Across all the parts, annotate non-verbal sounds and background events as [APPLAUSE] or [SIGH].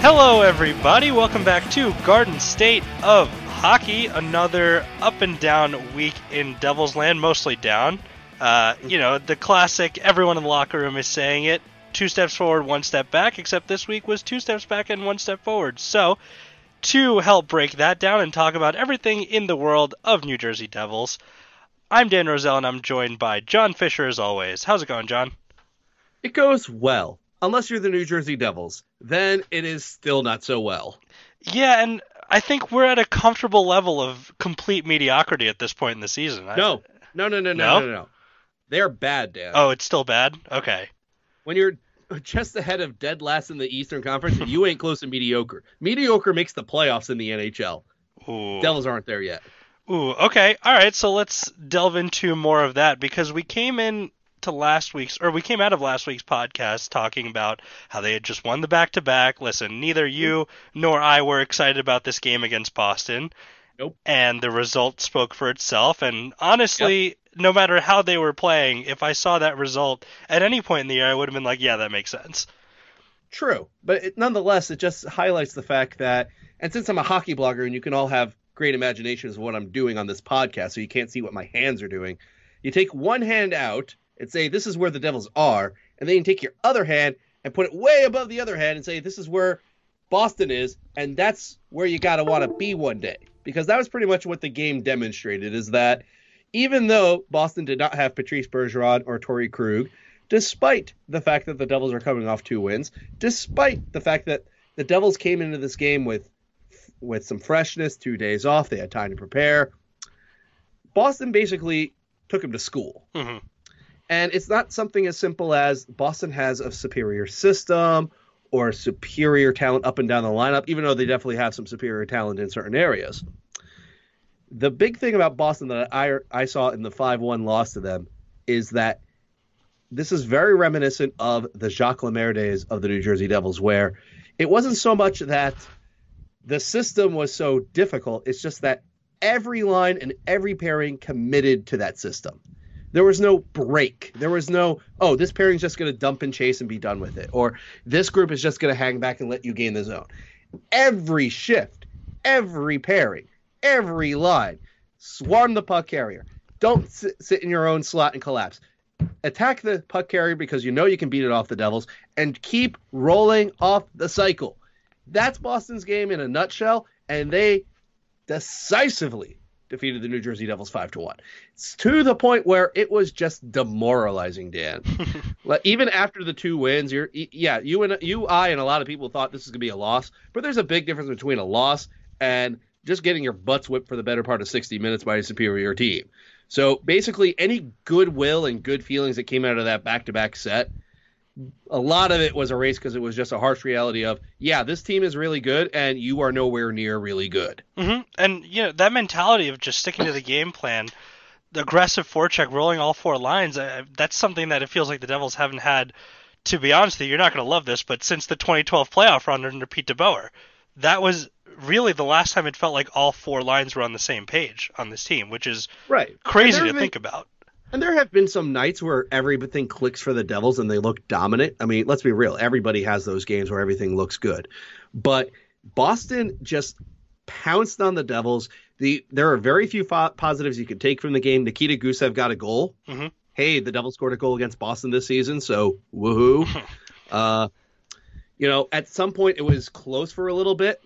Hello, everybody. Welcome back to Garden State of Hockey. Another up and down week in Devil's Land, mostly down. Uh, you know, the classic, everyone in the locker room is saying it two steps forward, one step back, except this week was two steps back and one step forward. So, to help break that down and talk about everything in the world of New Jersey Devils, I'm Dan Roselle and I'm joined by John Fischer as always. How's it going, John? It goes well. Unless you're the New Jersey Devils, then it is still not so well. Yeah, and I think we're at a comfortable level of complete mediocrity at this point in the season. No, no, no, no, no, No? no, no. They're bad, Dan. Oh, it's still bad? Okay. When you're just ahead of dead last in the Eastern Conference, [LAUGHS] you ain't close to mediocre. Mediocre makes the playoffs in the NHL. Ooh. Devils aren't there yet. Ooh, okay. All right, so let's delve into more of that because we came in to last week's or we came out of last week's podcast talking about how they had just won the back to back. Listen, neither you nor I were excited about this game against Boston. Nope. And the result spoke for itself and honestly, no matter how they were playing, if I saw that result at any point in the year, I would have been like, yeah, that makes sense. True, but it, nonetheless, it just highlights the fact that, and since I'm a hockey blogger and you can all have great imaginations of what I'm doing on this podcast, so you can't see what my hands are doing, you take one hand out and say, This is where the Devils are, and then you take your other hand and put it way above the other hand and say, This is where Boston is, and that's where you got to want to be one day. Because that was pretty much what the game demonstrated is that even though Boston did not have Patrice Bergeron or Torey Krug, despite the fact that the Devils are coming off two wins, despite the fact that the Devils came into this game with with some freshness, two days off, they had time to prepare. Boston basically took him to school. hmm And it's not something as simple as Boston has a superior system or superior talent up and down the lineup, even though they definitely have some superior talent in certain areas. The big thing about Boston that I, I saw in the 5 1 loss to them is that this is very reminiscent of the Jacques Lemaire days of the New Jersey Devils, where it wasn't so much that the system was so difficult, it's just that every line and every pairing committed to that system. There was no break. There was no, oh, this pairing's just going to dump and chase and be done with it. Or this group is just going to hang back and let you gain the zone. Every shift, every pairing, every line, swarm the puck carrier. Don't sit, sit in your own slot and collapse. Attack the puck carrier because you know you can beat it off the Devils and keep rolling off the cycle. That's Boston's game in a nutshell, and they decisively defeated the New Jersey Devils five to one. It's to the point where it was just demoralizing, Dan. [LAUGHS] like, even after the two wins, you're yeah, you and you, I, and a lot of people thought this was gonna be a loss, but there's a big difference between a loss and just getting your butts whipped for the better part of 60 minutes by a superior team. So basically, any goodwill and good feelings that came out of that back-to-back set, a lot of it was a race because it was just a harsh reality of, yeah, this team is really good, and you are nowhere near really good. hmm And you know that mentality of just sticking to the game plan, the aggressive forecheck, rolling all four lines. Uh, that's something that it feels like the Devils haven't had. To be honest with you, you're not going to love this, but since the 2012 playoff run under Pete DeBoer, that was really the last time it felt like all four lines were on the same page on this team, which is Right. crazy to been- think about. And there have been some nights where everything clicks for the Devils and they look dominant. I mean, let's be real. Everybody has those games where everything looks good. But Boston just pounced on the Devils. The there are very few fo- positives you can take from the game. Nikita Gusev got a goal. Mhm. Hey, the Devils scored a goal against Boston this season, so woohoo. [LAUGHS] uh, you know, at some point it was close for a little bit.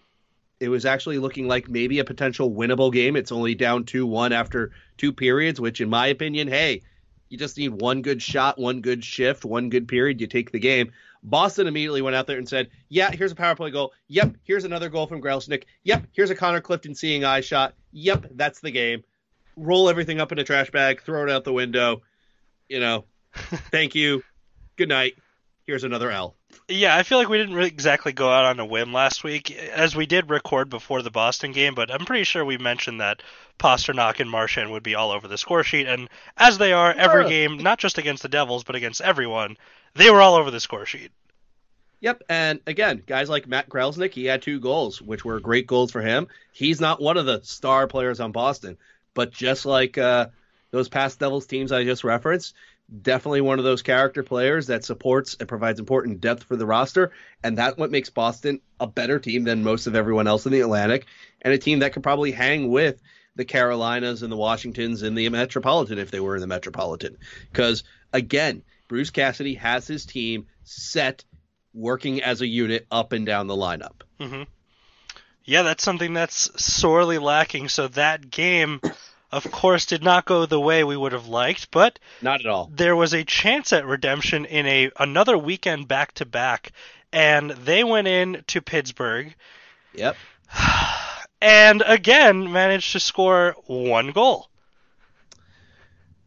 It was actually looking like maybe a potential winnable game. It's only down 2 1 after two periods, which, in my opinion, hey, you just need one good shot, one good shift, one good period. You take the game. Boston immediately went out there and said, Yeah, here's a power play goal. Yep, here's another goal from Grzelcyk. Yep, here's a Connor Clifton seeing eye shot. Yep, that's the game. Roll everything up in a trash bag, throw it out the window. You know, [LAUGHS] thank you. Good night. Here's another L. Yeah, I feel like we didn't really exactly go out on a whim last week, as we did record before the Boston game. But I'm pretty sure we mentioned that Pastrnak and Marchand would be all over the score sheet, and as they are every game, not just against the Devils but against everyone, they were all over the score sheet. Yep, and again, guys like Matt Grzelcyk, he had two goals, which were great goals for him. He's not one of the star players on Boston, but just like uh, those past Devils teams I just referenced, definitely one of those character players that supports and provides important depth for the roster, and that's what makes Boston a better team than most of everyone else in the Atlantic, and a team that could probably hang with the Carolinas and the Washingtons in the Metropolitan if they were in the Metropolitan. Because again, Bruce Cassidy has his team set, working as a unit up and down the lineup. Mm-hmm. Yeah, that's something that's sorely lacking. So that game of course, did not go the way we would have liked, but not at all. There was a chance at redemption in a another weekend back to back, and they went in to Pittsburgh. Yep. [SIGHS] And again, managed to score one goal.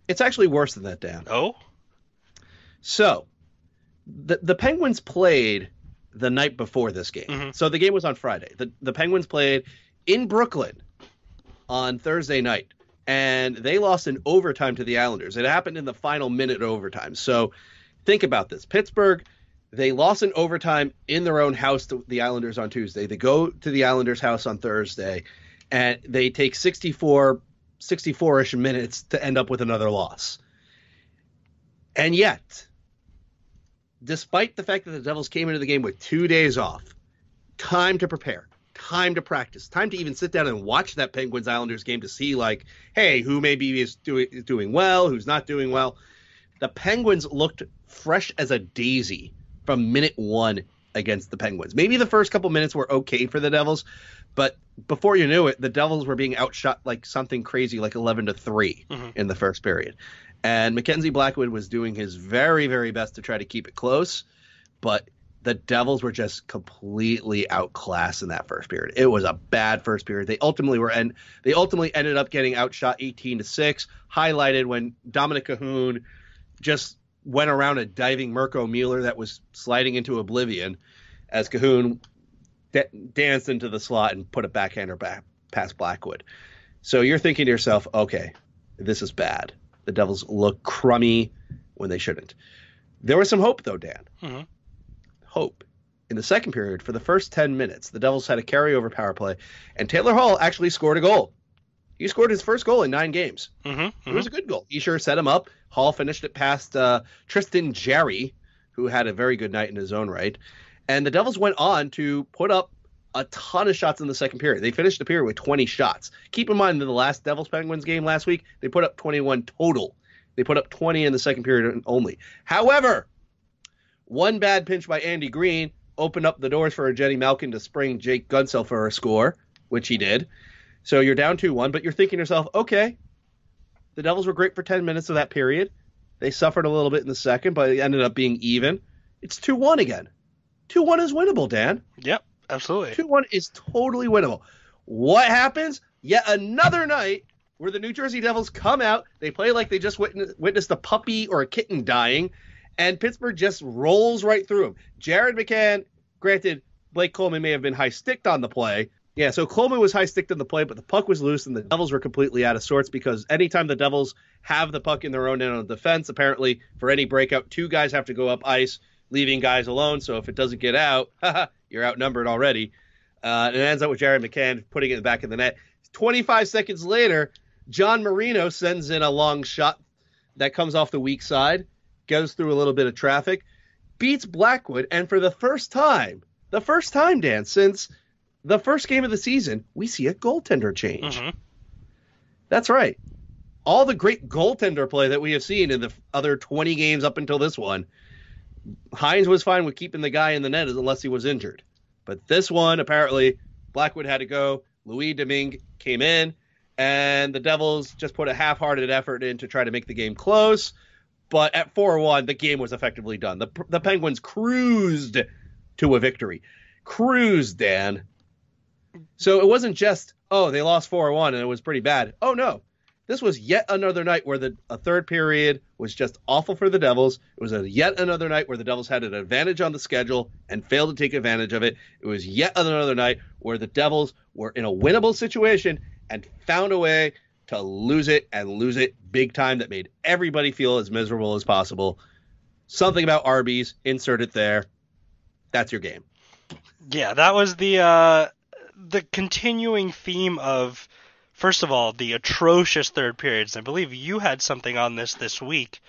It's actually worse than that, Dan. Oh. So, the the Penguins played the night before this game. Mm-hmm. So the game was on Friday. The the Penguins played in Brooklyn on Thursday night and they lost in overtime to the Islanders. It happened in the final minute overtime. So think about this. Pittsburgh, they lost in overtime in their own house to the Islanders on Tuesday. They go to the Islanders' house on Thursday, and they take 64 64ish minutes to end up with another loss. And yet, despite the fact that the Devils came into the game with two days off, time to prepare, time to practice, time to even sit down and watch that Penguins Islanders game to see like, hey, who maybe is doing is doing well, who's not doing well. The Penguins looked fresh as a daisy from minute one against the Penguins. Maybe the first couple minutes were okay for the Devils, but before you knew it, the Devils were being outshot like something crazy, like eleven to 3 mm-hmm. in the first period. And Mackenzie Blackwood was doing his very, very best to try to keep it close, but the Devils were just completely outclassed in that first period. It was a bad first period. They ultimately were and they ultimately ended up getting outshot 18 to 6, highlighted when Dominik Kahun just went around a diving Mirco Mueller that was sliding into oblivion as Cahoon danced into the slot and put a backhander back past Blackwood. So you're thinking to yourself, okay, this is bad. The Devils look crummy when they shouldn't. There was some hope though, Dan. Mm-hmm hope. In the second period, for the first 10 minutes, the Devils had a carryover power play, and Taylor Hall actually scored a goal. He scored his first goal in nine games. Mm-hmm, mm-hmm. It was a good goal. He sure set him up. Hall finished it past uh, Tristan Jarry, who had a very good night in his own right. And the Devils went on to put up a ton of shots in the second period. They finished the period with 20 shots. Keep in mind that the last Devils Penguins game last week, they put up 21 total. They put up 20 in the second period only. However, one bad pinch by Andy Greene opened up the doors for Jenny Malkin to spring Jake Guentzel for a score, which he did. So you're down 2 1, but you're thinking to yourself, okay, the Devils were great for 10 minutes of that period. They suffered a little bit in the second, but it ended up being even. It's 2 1 again. 2 1 is winnable, Dan. Yep, absolutely. 2 1 is totally winnable. What happens? Yet another night where the New Jersey Devils come out, they play like they just witnessed a puppy or a kitten dying, and Pittsburgh just rolls right through him. Jared McCann, granted, Blake Coleman may have been high sticked on the play. Yeah, so Coleman was high sticked on the play, but the puck was loose and the Devils were completely out of sorts because anytime the Devils have the puck in their own end on defense, apparently for any breakout, two guys have to go up ice, leaving guys alone. So if it doesn't get out, [LAUGHS] you're outnumbered already. Uh, and it ends up with Jared McCann putting it in back of the net. 25 seconds later, John Marino sends in a long shot that comes off the weak side goes through a little bit of traffic, beats Blackwood, and for the first time, the first time, Dan, since the first game of the season, we see a goaltender change. Mm-hmm. That's right. All the great goaltender play that we have seen in the other 20 games up until this one, Hynes was fine with keeping the guy in the net unless he was injured. But this one, apparently, Blackwood had to go. Louis Domingue came in, and the Devils just put a half hearted effort in to try to make the game close. But at 4 1, the game was effectively done. The, the Penguins cruised to a victory. Cruised, Dan. So it wasn't just, oh, they lost 4 1 and it was pretty bad. Oh, no. This was yet another night where the a third period was just awful for the Devils. It was a yet another night where the Devils had an advantage on the schedule and failed to take advantage of it. It was yet another night where the Devils were in a winnable situation and found a way to lose it and lose it big time that made everybody feel as miserable as possible. Something about Arby's, insert it there. That's your game. Yeah, that was the uh, the continuing theme of first of all the atrocious third periods. I believe you had something on this this week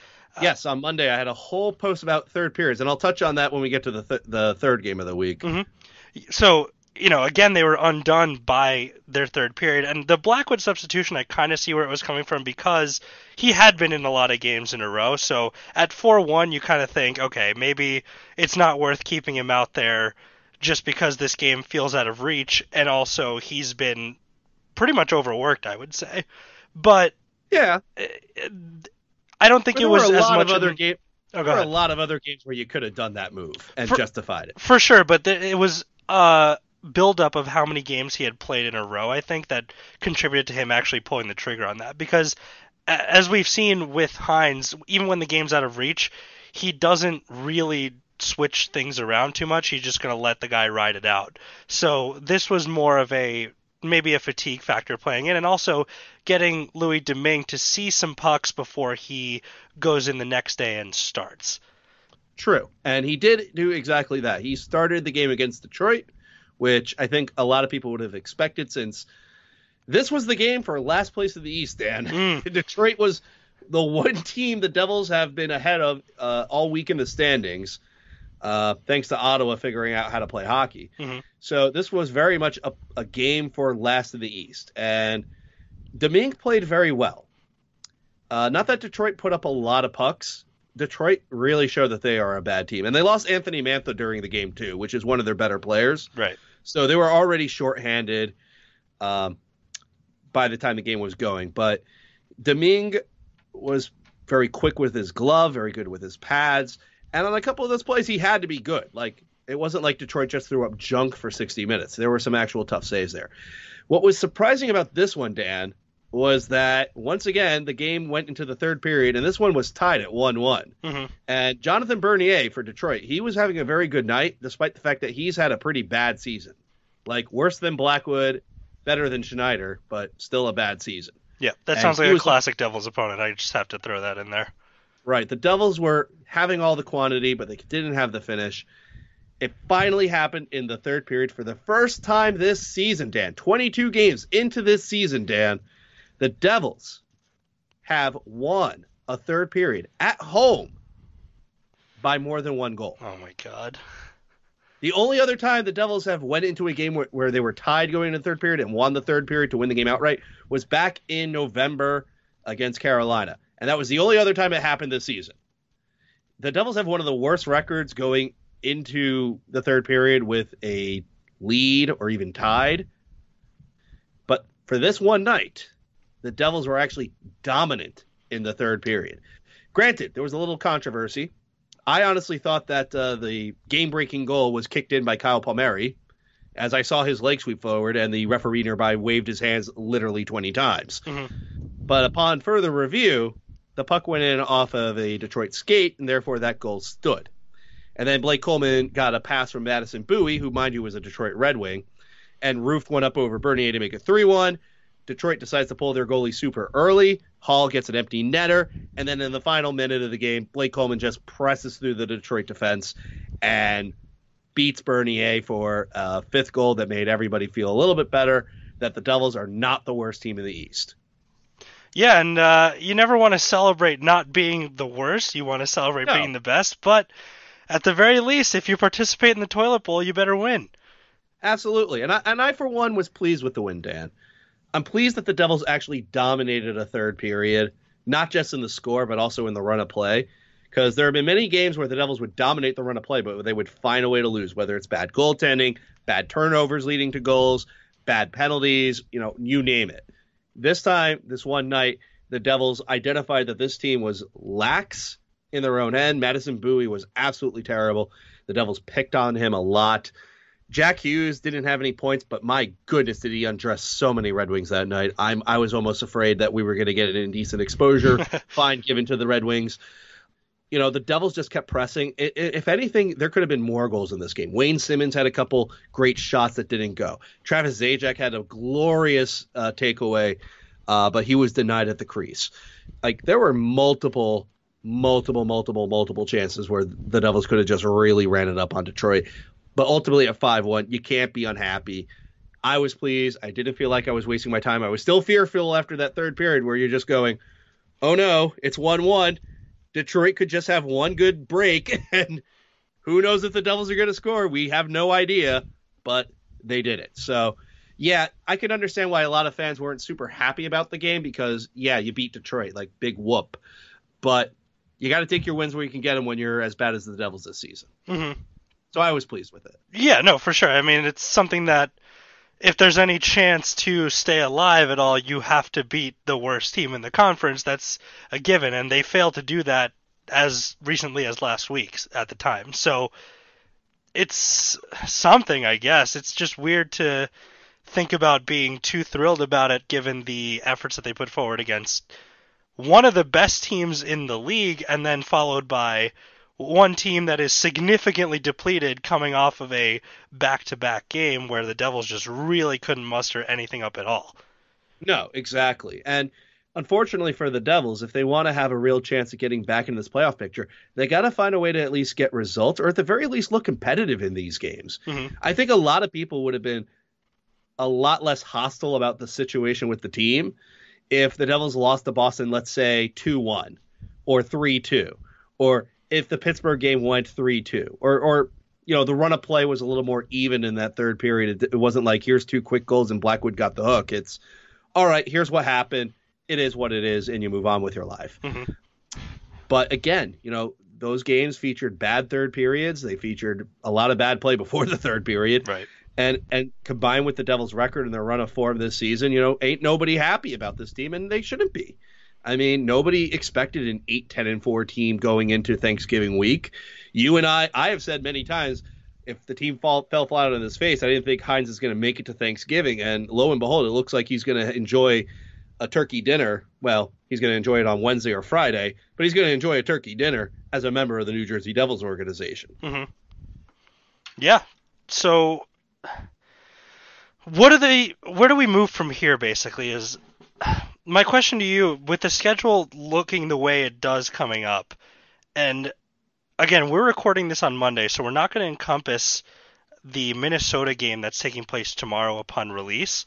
yes, on Monday I had a whole post about third periods, and I'll touch on that when we get to the th- the third game of the week. Mm-hmm. So you know, again, they were undone by their third period. And the Blackwood substitution, I kind of see where it was coming from because he had been in a lot of games in a row. So at 4 1, you kind of think, okay, maybe it's not worth keeping him out there just because this game feels out of reach. And also, he's been pretty much overworked, I would say. But. Yeah. I don't think but it was as much. other game... Oh, there were a lot of other games where you could have done that move and For- justified it. For sure, but th- it was uh buildup of how many games he had played in a row, I think, that contributed to him actually pulling the trigger on that. Because as we've seen with Hynes, even when the game's out of reach, he doesn't really switch things around too much. He's just going to let the guy ride it out. So this was more of a maybe a fatigue factor playing in, and also getting Louis Domingue to see some pucks before he goes in the next day and starts. True. And he did do exactly that. He started the game against Detroit, which I think a lot of people would have expected since this was the game for last place of the East, Dan. Mm. [LAUGHS] Detroit was the one team the Devils have been ahead of uh, all week in the standings, uh, thanks to Ottawa figuring out how to play hockey. Mhm. So this was very much a, a game for last of the East. And Domingue played very well. Uh, not that Detroit put up a lot of pucks. Detroit really showed that they are a bad team. And they lost Anthony Mantha during the game, too, which is one of their better players. Right. So they were already shorthanded um, by the time the game was going. But Domingue was very quick with his glove, very good with his pads. And on a couple of those plays, he had to be good. Like, it wasn't like Detroit just threw up junk for 60 minutes. There were some actual tough saves there. What was surprising about this one, Dan, was that once again, the game went into the third period, and this one was tied at 1 1. Mhm. And Jonathan Bernier for Detroit, he was having a very good night, despite the fact that he's had a pretty bad season. Like, worse than Blackwood, better than Schneider, but still a bad season. Yeah, that And sounds like a was- classic Devils opponent. I just have to throw that in there. Right. The Devils were having all the quantity, but they didn't have the finish. It finally happened in the third period for the first time this season, Dan. 22 games into this season, Dan. The Devils have won a third period at home by more than one goal. Oh my god. The only other time the Devils have went into a game where, where they were tied going into the third period and won the third period to win the game outright was back in November against Carolina. And that was the only other time it happened this season. The Devils have one of the worst records going into the third period with a lead or even tied. But for this one night, the Devils were actually dominant in the third period. Granted, there was a little controversy. I honestly thought that uh, the game-breaking goal was kicked in by Kyle Palmieri, as I saw his leg sweep forward, and the referee nearby waved his hands literally 20 times. Mhm. But upon further review, the puck went in off of a Detroit skate, and therefore that goal stood. And then Blake Coleman got a pass from Madison Bowey, who, mind you, was a Detroit Red Wing, and roofed one up over Bernier to make it 3 1. Detroit decides to pull their goalie super early. Hall gets an empty netter. And then in the final minute of the game, Blake Coleman just presses through the Detroit defense and beats Bernier for a fifth goal that made everybody feel a little bit better that the Devils are not the worst team in the East. Yeah, and uh, you never want to celebrate not being the worst. You want to celebrate No. being the best. But at the very least, if you participate in the toilet bowl, you better win. Absolutely. And I, and I, for one, was pleased with the win, Dan. I'm pleased that the Devils actually dominated a third period, not just in the score, but also in the run of play. Because there have been many games where the Devils would dominate the run of play, but they would find a way to lose, whether it's bad goaltending, bad turnovers leading to goals, bad penalties, you know, you name it. This time, this one night, the Devils identified that this team was lax in their own end. Madison Bowey was absolutely terrible. The Devils picked on him a lot. Jack Hughes didn't have any points, but my goodness, did he undress so many Red Wings that night? I'm I was almost afraid that we were going to get an indecent exposure [LAUGHS] fine given to the Red Wings. You know, the Devils just kept pressing. If anything, there could have been more goals in this game. Wayne Simmonds had a couple great shots that didn't go. Travis Zajac had a glorious uh, takeaway, uh, but he was denied at the crease. Like there were multiple, multiple, multiple, multiple chances where the Devils could have just really ran it up on Detroit. But ultimately at 5 1, you can't be unhappy. I was pleased. I didn't feel like I was wasting my time. I was still fearful after that third period where you're just going, oh no, it's 1 1. Detroit could just have one good break, [LAUGHS] and who knows if the Devils are going to score? We have no idea, but they did it. So, yeah, I can understand why a lot of fans weren't super happy about the game because, yeah, you beat Detroit, like big whoop. But you got to take your wins where you can get them when you're as bad as the Devils this season. Mm-hmm. So I was pleased with it. Yeah, no, for sure. I mean, it's something that if there's any chance to stay alive at all, you have to beat the worst team in the conference. That's a given, and they failed to do that as recently as last week at the time. So it's something, I guess. It's just weird to think about being too thrilled about it given the efforts that they put forward against one of the best teams in the league and then followed by one team that is significantly depleted coming off of a back-to-back game where the Devils just really couldn't muster anything up at all. No, exactly. And unfortunately for the Devils, if they want to have a real chance of getting back into this playoff picture, they got to find a way to at least get results or at the very least look competitive in these games. Mm-hmm. I think a lot of people would have been a lot less hostile about the situation with the team if the Devils lost to Boston, let's say 2 1 or 3 2, or if the Pittsburgh game went 3 2, or, or, you know, the run of play was a little more even in that third period. It, it wasn't like, here's two quick goals and Blackwood got the hook. It's, all right, here's what happened. It is what it is, and you move on with your life. Mm-hmm. But again, you know, those games featured bad third periods. They featured a lot of bad play before the third period. Right. And and combined with the Devils' record and their run of form this season, you know, ain't nobody happy about this team, and they shouldn't be. I mean, nobody expected an 8 10 and 4 team going into Thanksgiving week. You and I, I have said many times, if the team fall, fell flat on his face, I didn't think Hynes is going to make it to Thanksgiving. And lo and behold, it looks like he's going to enjoy a turkey dinner. Well, he's going to enjoy it on Wednesday or Friday, but he's going to enjoy a turkey dinner as a member of the New Jersey Devils organization. Mm-hmm. Yeah. So, what are they? Where do we move from here? Basically, is my question to you. With the schedule looking the way it does coming up, and again, we're recording this on Monday, so we're not going to encompass the Minnesota game that's taking place tomorrow upon release.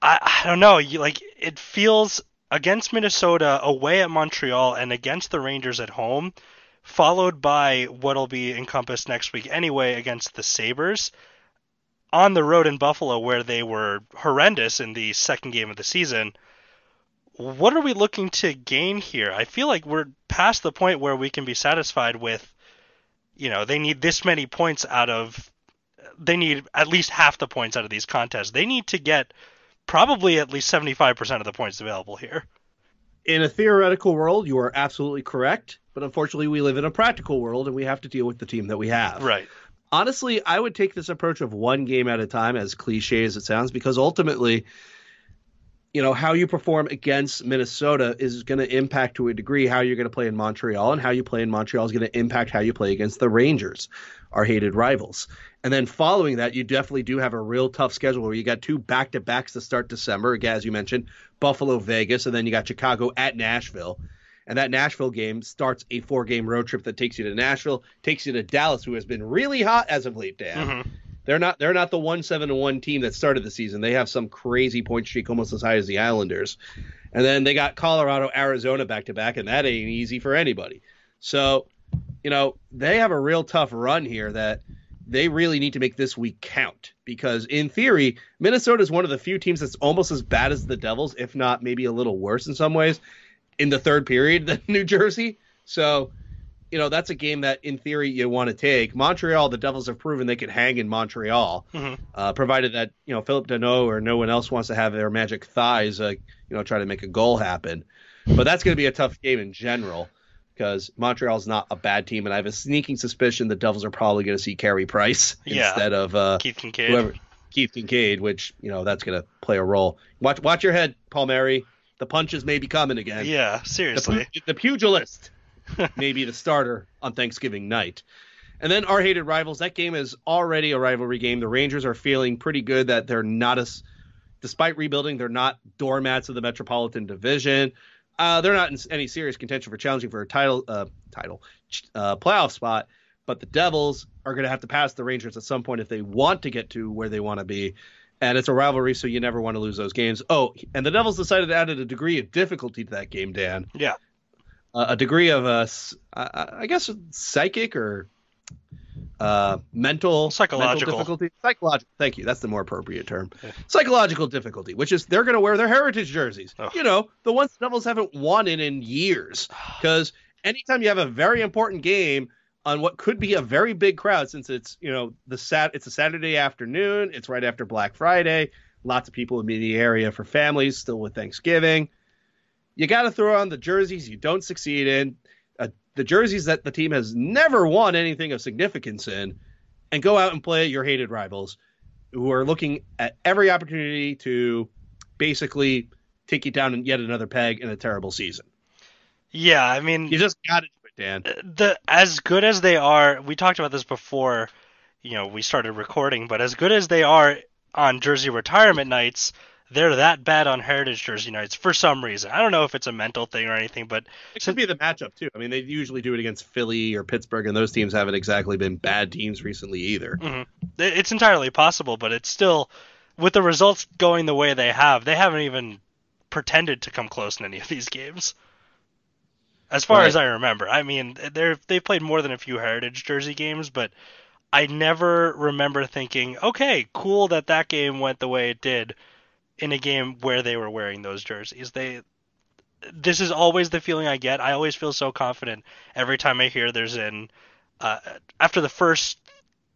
I, I don't know. You, like it feels against Minnesota, away at Montreal, and against the Rangers at home, followed by what'll be encompassed next week anyway against the Sabres. On the road in Buffalo, where they were horrendous in the second game of the season, what are we looking to gain here? I feel like we're past the point where we can be satisfied with, you know, they need this many points out of, they need at least half the points out of these contests. They need to get probably at least 75% of the points available here. In a theoretical world, you are absolutely correct, but unfortunately, we live in a practical world and we have to deal with the team that we have. Right. Honestly, I would take this approach of one game at a time, as cliche as it sounds, because ultimately, you know, how you perform against Minnesota is going to impact to a degree how you're going to play in Montreal, and how you play in Montreal is going to impact how you play against the Rangers, our hated rivals. And then following that, you definitely do have a real tough schedule where you got two back to backs to start December, as you mentioned, Buffalo, Vegas, and then you got Chicago at Nashville. And that Nashville game starts a four game road trip that takes you to Nashville, takes you to Dallas, who has been really hot as of late, Dan. Mm-hmm. They're not they're not the one seven one team that started the season. They have some crazy point streak almost as high as the Islanders. And then they got Colorado, Arizona back to back, and that ain't easy for anybody. So, you know, they have a real tough run here that they really need to make this week count because in theory, Minnesota is one of the few teams that's almost as bad as the Devils, if not maybe a little worse in some ways, in the third period than [LAUGHS] New Jersey. So, you know, that's a game that in theory you want to take. Montreal, the Devils have proven they could hang in Montreal, mm-hmm. uh, provided that, you know, Philip Danault or no one else wants to have their magic thighs, uh, you know, try to make a goal happen. But that's going to be a tough game in general because Montreal's not a bad team, and I have a sneaking suspicion the Devils are probably going to see Carey Price [LAUGHS] yeah. instead of uh, Keith Kinkaid. Whoever, Keith Kinkaid, which you know that's going to play a role. Watch, watch your head, Palmieri. The punches may be coming again. Yeah, seriously. The, the pugilist [LAUGHS] may be the starter on Thanksgiving night. And then our hated rivals. That game is already a rivalry game. The Rangers are feeling pretty good that they're not as, despite rebuilding, they're not doormats of the Metropolitan Division. Uh, they're not in any serious contention for challenging for a title, uh, title, uh, playoff spot. But the Devils are going to have to pass the Rangers at some point if they want to get to where they want to be. And it's a rivalry, so you never want to lose those games. Oh, and the Devils decided to add a degree of difficulty to that game, Dan. Yeah. a, a degree of uh, I guess, psychic or uh, mental Psychological. mental difficulty. Psychological. Thank you. That's the more appropriate term. Yeah. Psychological difficulty, which is they're going to wear their heritage jerseys. Oh. You know, the ones the Devils haven't won in in years. [SIGHS] Because anytime you have a very important game on what could be a very big crowd, since it's you know the sat it's a Saturday afternoon, it's right after Black Friday. Lots of people in the area for families, still with Thanksgiving. You got to throw on the jerseys you don't succeed in, uh, the jerseys that the team has never won anything of significance in, and go out and play your hated rivals, who are looking at every opportunity to basically take you down and yet another peg in a terrible season. Yeah, I mean, You just got to Dan. Uh, the as good as they are, we talked about this before, you know, we started recording, but as good as they are on jersey retirement nights, they're that bad on heritage jersey nights for some reason. I don't know if it's a mental thing or anything, but It could be the matchup too. I mean, they usually do it against Philly or Pittsburgh, and those teams haven't exactly been bad teams recently either. Mm-hmm. it- it's entirely possible, but it's still with the results going the way they have, they haven't even pretended to come close in any of these games. As far Right. as I remember. I mean, they're they've played more than a few heritage jersey games, but I never remember thinking, "Okay, cool that that game went the way it did in a game where they were wearing those jerseys." They this is always the feeling I get. I always feel so confident every time I hear there's an uh, after the first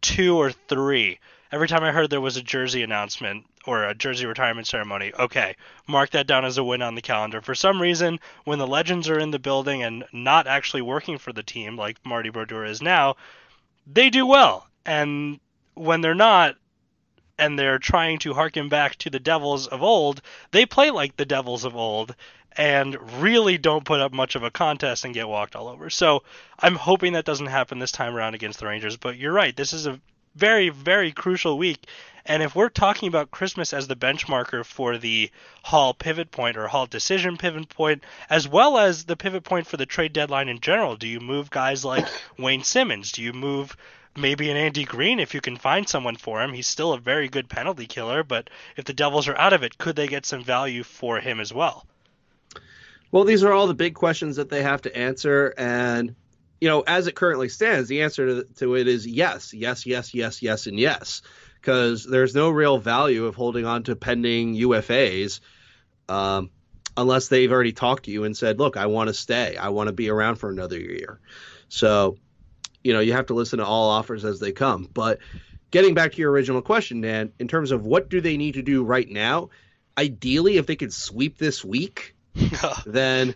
two or three, every time I heard there was a jersey announcement or a jersey retirement ceremony, okay, mark that down as a win on the calendar. For some reason, when the legends are in the building and not actually working for the team like Marty Brodeur is now, they do well. And when they're not, and they're trying to harken back to the Devils of old, they play like the Devils of old and really don't put up much of a contest and get walked all over. So I'm hoping that doesn't happen this time around against the Rangers. But you're right, this is a very, very crucial week. And if we're talking about Christmas as the benchmarker for the Hall pivot point or Hall decision pivot point, as well as the pivot point for the trade deadline in general, do you move guys like Wayne Simmonds? Do you move maybe an Andy Greene if you can find someone for him? He's still a very good penalty killer, but if the Devils are out of it, could they get some value for him as well? Well, these are all the big questions that they have to answer, and you know, as it currently stands, the answer to, to it is yes, yes, yes, yes, yes, and yes, because there's no real value of holding on to pending UFAs, um, unless they've already talked to you and said, "Look, I want to stay, I want to be around for another year." So, you know, you have to listen to all offers as they come. But getting back to your original question, Dan, in terms of what do they need to do right now, ideally, if they could sweep this week [LAUGHS] then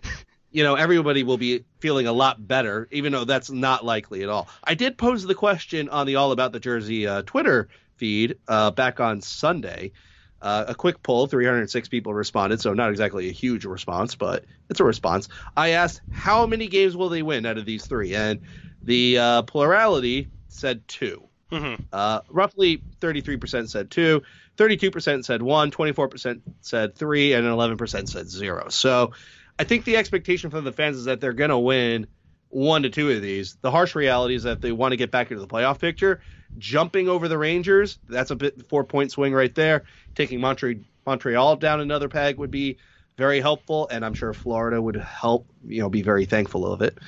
you know everybody will be feeling a lot better even though that's not likely at all. I did pose the question on the all about the jersey uh, twitter feed uh, back on sunday. Uh, a quick poll 306 people responded so not exactly a huge response but it's a response. I asked how many games will they win out of these three? And the uh, plurality said two. Mhm. uh, roughly 33% said two, 32% said one, 24% said three, and 11% said zero. So I think the expectation from the fans is that they're going to win one to two of these. The harsh reality is that they want to get back into the playoff picture. Jumping over the Rangers, that's a bit four point swing right there. Taking Montre- Montreal down another peg would be very helpful, and I'm sure Florida would help, you know, be very thankful of it.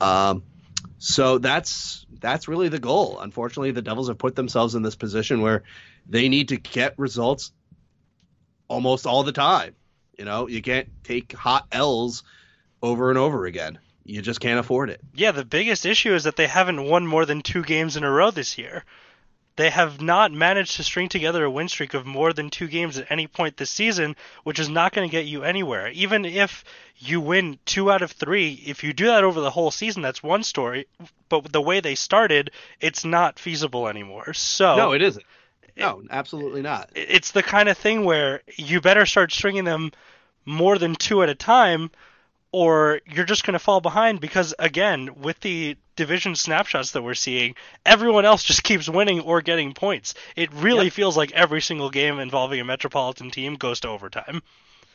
Um, so that's that's really the goal. Unfortunately, the Devils have put themselves in this position where they need to get results almost all the time. You know, you can't take hot L's over and over again. You just can't afford it. Yeah, the biggest issue is that they haven't won more than two games in a row this year. They have not managed to string together a win streak of more than two games at any point this season, which is not going to get you anywhere. Even if you win two out of three, if you do that over the whole season, that's one story. But the way they started, it's not feasible anymore. So No, it isn't. No, absolutely not. it's the kind of thing where you better start stringing them more than two at a time or you're just going to fall behind because again with the division snapshots that we're seeing everyone else just keeps winning or getting points it really Yep. feels like every single game involving a metropolitan team goes to overtime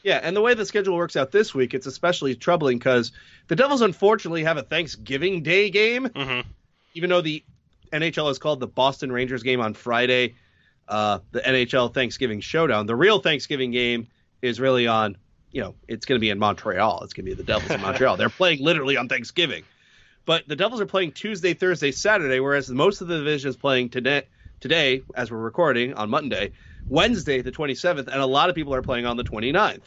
Yeah, and the way the schedule works out this week, it's especially troubling because the Devils unfortunately have a Thanksgiving Day game. hmm even though the NHL is called the Boston Rangers game on Friday, uh, the NHL Thanksgiving Showdown, the real Thanksgiving game is really on you know, it's going to be in Montreal. It's going to be the Devils in [LAUGHS] Montreal. They're playing literally on Thanksgiving. But the Devils are playing Tuesday, Thursday, Saturday, whereas most of the division is playing today, today as we're recording on Monday, Wednesday, the 27th, and a lot of people are playing on the 29th.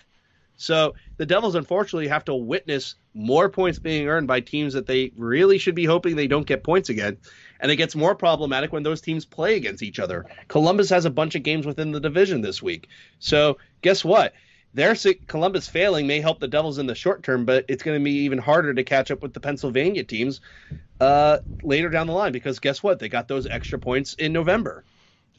So the Devils unfortunately have to witness more points being earned by teams that they really should be hoping they don't get points again. And it gets more problematic when those teams play against each other. Columbus has a bunch of games within the division this week. So guess what? Their Columbus failing may help the Devils in the short term, but it's going to be even harder to catch up with the Pennsylvania teams uh, later down the line because guess what? They got those extra points in November.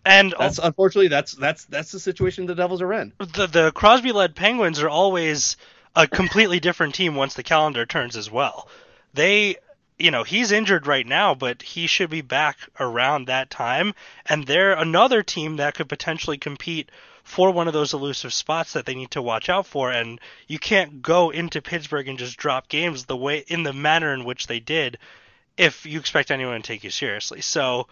And that's unfortunately that's that's that's the situation the Devils are in. The the Crosby led Penguins are always a completely different team once the calendar turns as well. They you know, he's injured right now, but he should be back around that time. And they're another team that could potentially compete for one of those elusive spots that they need to watch out for. And you can't go into Pittsburgh and just drop games the way in the manner in which they did if you expect anyone to take you seriously. So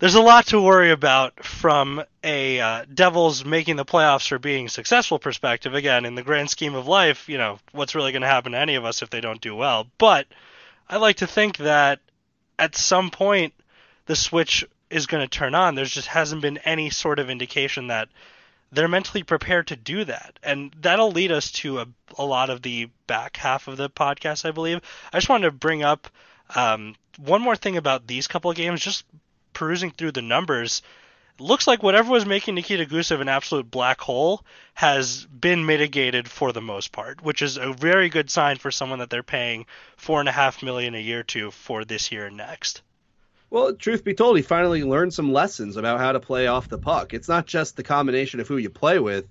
there's a lot to worry about from a uh, Devils making the playoffs or being successful perspective. Again, in the grand scheme of life, you know, what's really going to happen to any of us if they don't do well? But I like to think that at some point the switch is going to turn on. There just hasn't been any sort of indication that they're mentally prepared to do that. And that'll lead us to a, a lot of the back half of the podcast, I believe. I just wanted to bring up um, one more thing about these couple of games, just perusing through the numbers, looks like whatever was making Nikita Gusev an absolute black hole has been mitigated for the most part, which is a very good sign for someone that they're paying four and a half million a year to for this year and next. Well, truth be told, he finally learned some lessons about how to play off the puck. It's not just the combination of who you play with.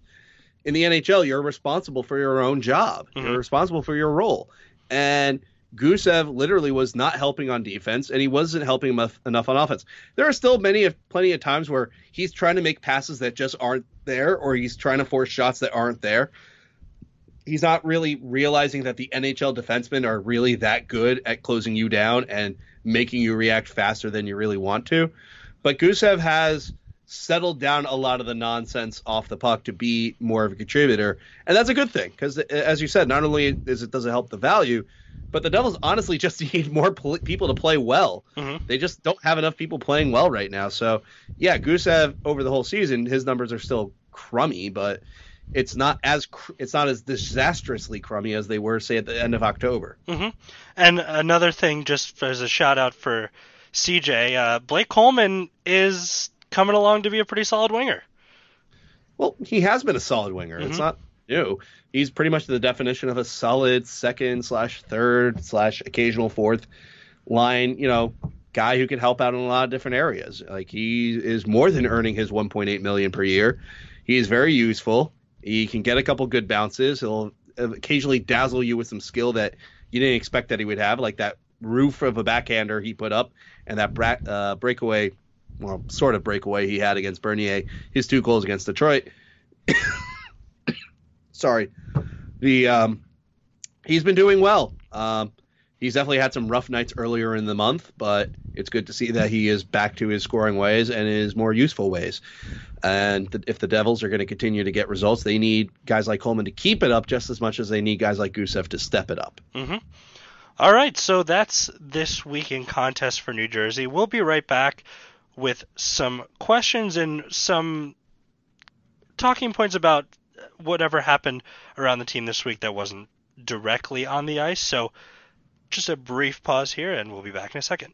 In the NHL, you're responsible for your own job. Mm-hmm. You're responsible for your role. And Gusev literally was not helping on defense, and he wasn't helping enough, enough on offense. There are still many of plenty of times where he's trying to make passes that just aren't there, or he's trying to force shots that aren't there. He's not really realizing that the NHL defensemen are really that good at closing you down and making you react faster than you really want to. But Gusev has settled down a lot of the nonsense off the puck to be more of a contributor, and that's a good thing because, as you said, not only is it does it help the value, but the Devils honestly [LAUGHS] just need more pl- people to play well. Mm-hmm. They just don't have enough people playing well right now. So, yeah, Gusev over the whole season, his numbers are still crummy, but it's not as cr- it's not as disastrously crummy as they were, say, at the end of October. Mm-hmm. And another thing, just as a shout out for CJ, uh, Blake Coleman is coming along to be a pretty solid winger. Well, he has been a solid winger. Mm-hmm. It's not new he's pretty much the definition of a solid second slash third slash occasional fourth line, you know, guy who can help out in a lot of different areas. Like he is more than earning his 1.8 million per year. He is very useful. He can get a couple good bounces. He'll occasionally dazzle you with some skill that you didn't expect that he would have, like that roof of a backhander he put up and that bra- uh, breakaway, well, sort of breakaway he had against Bernier. His two goals against Detroit. [COUGHS] Sorry, the um, he's been doing well. Um, he's definitely had some rough nights earlier in the month, but it's good to see that he is back to his scoring ways and his more useful ways. And th- if the Devils are going to continue to get results, they need guys like Coleman to keep it up just as much as they need guys like Gusev to step it up. Mm-hmm. All right, so that's this week in contest for New Jersey. We'll be right back with some questions and some talking points about whatever happened around the team this week that wasn't directly on the ice. So just a brief pause here, and we'll be back in a second.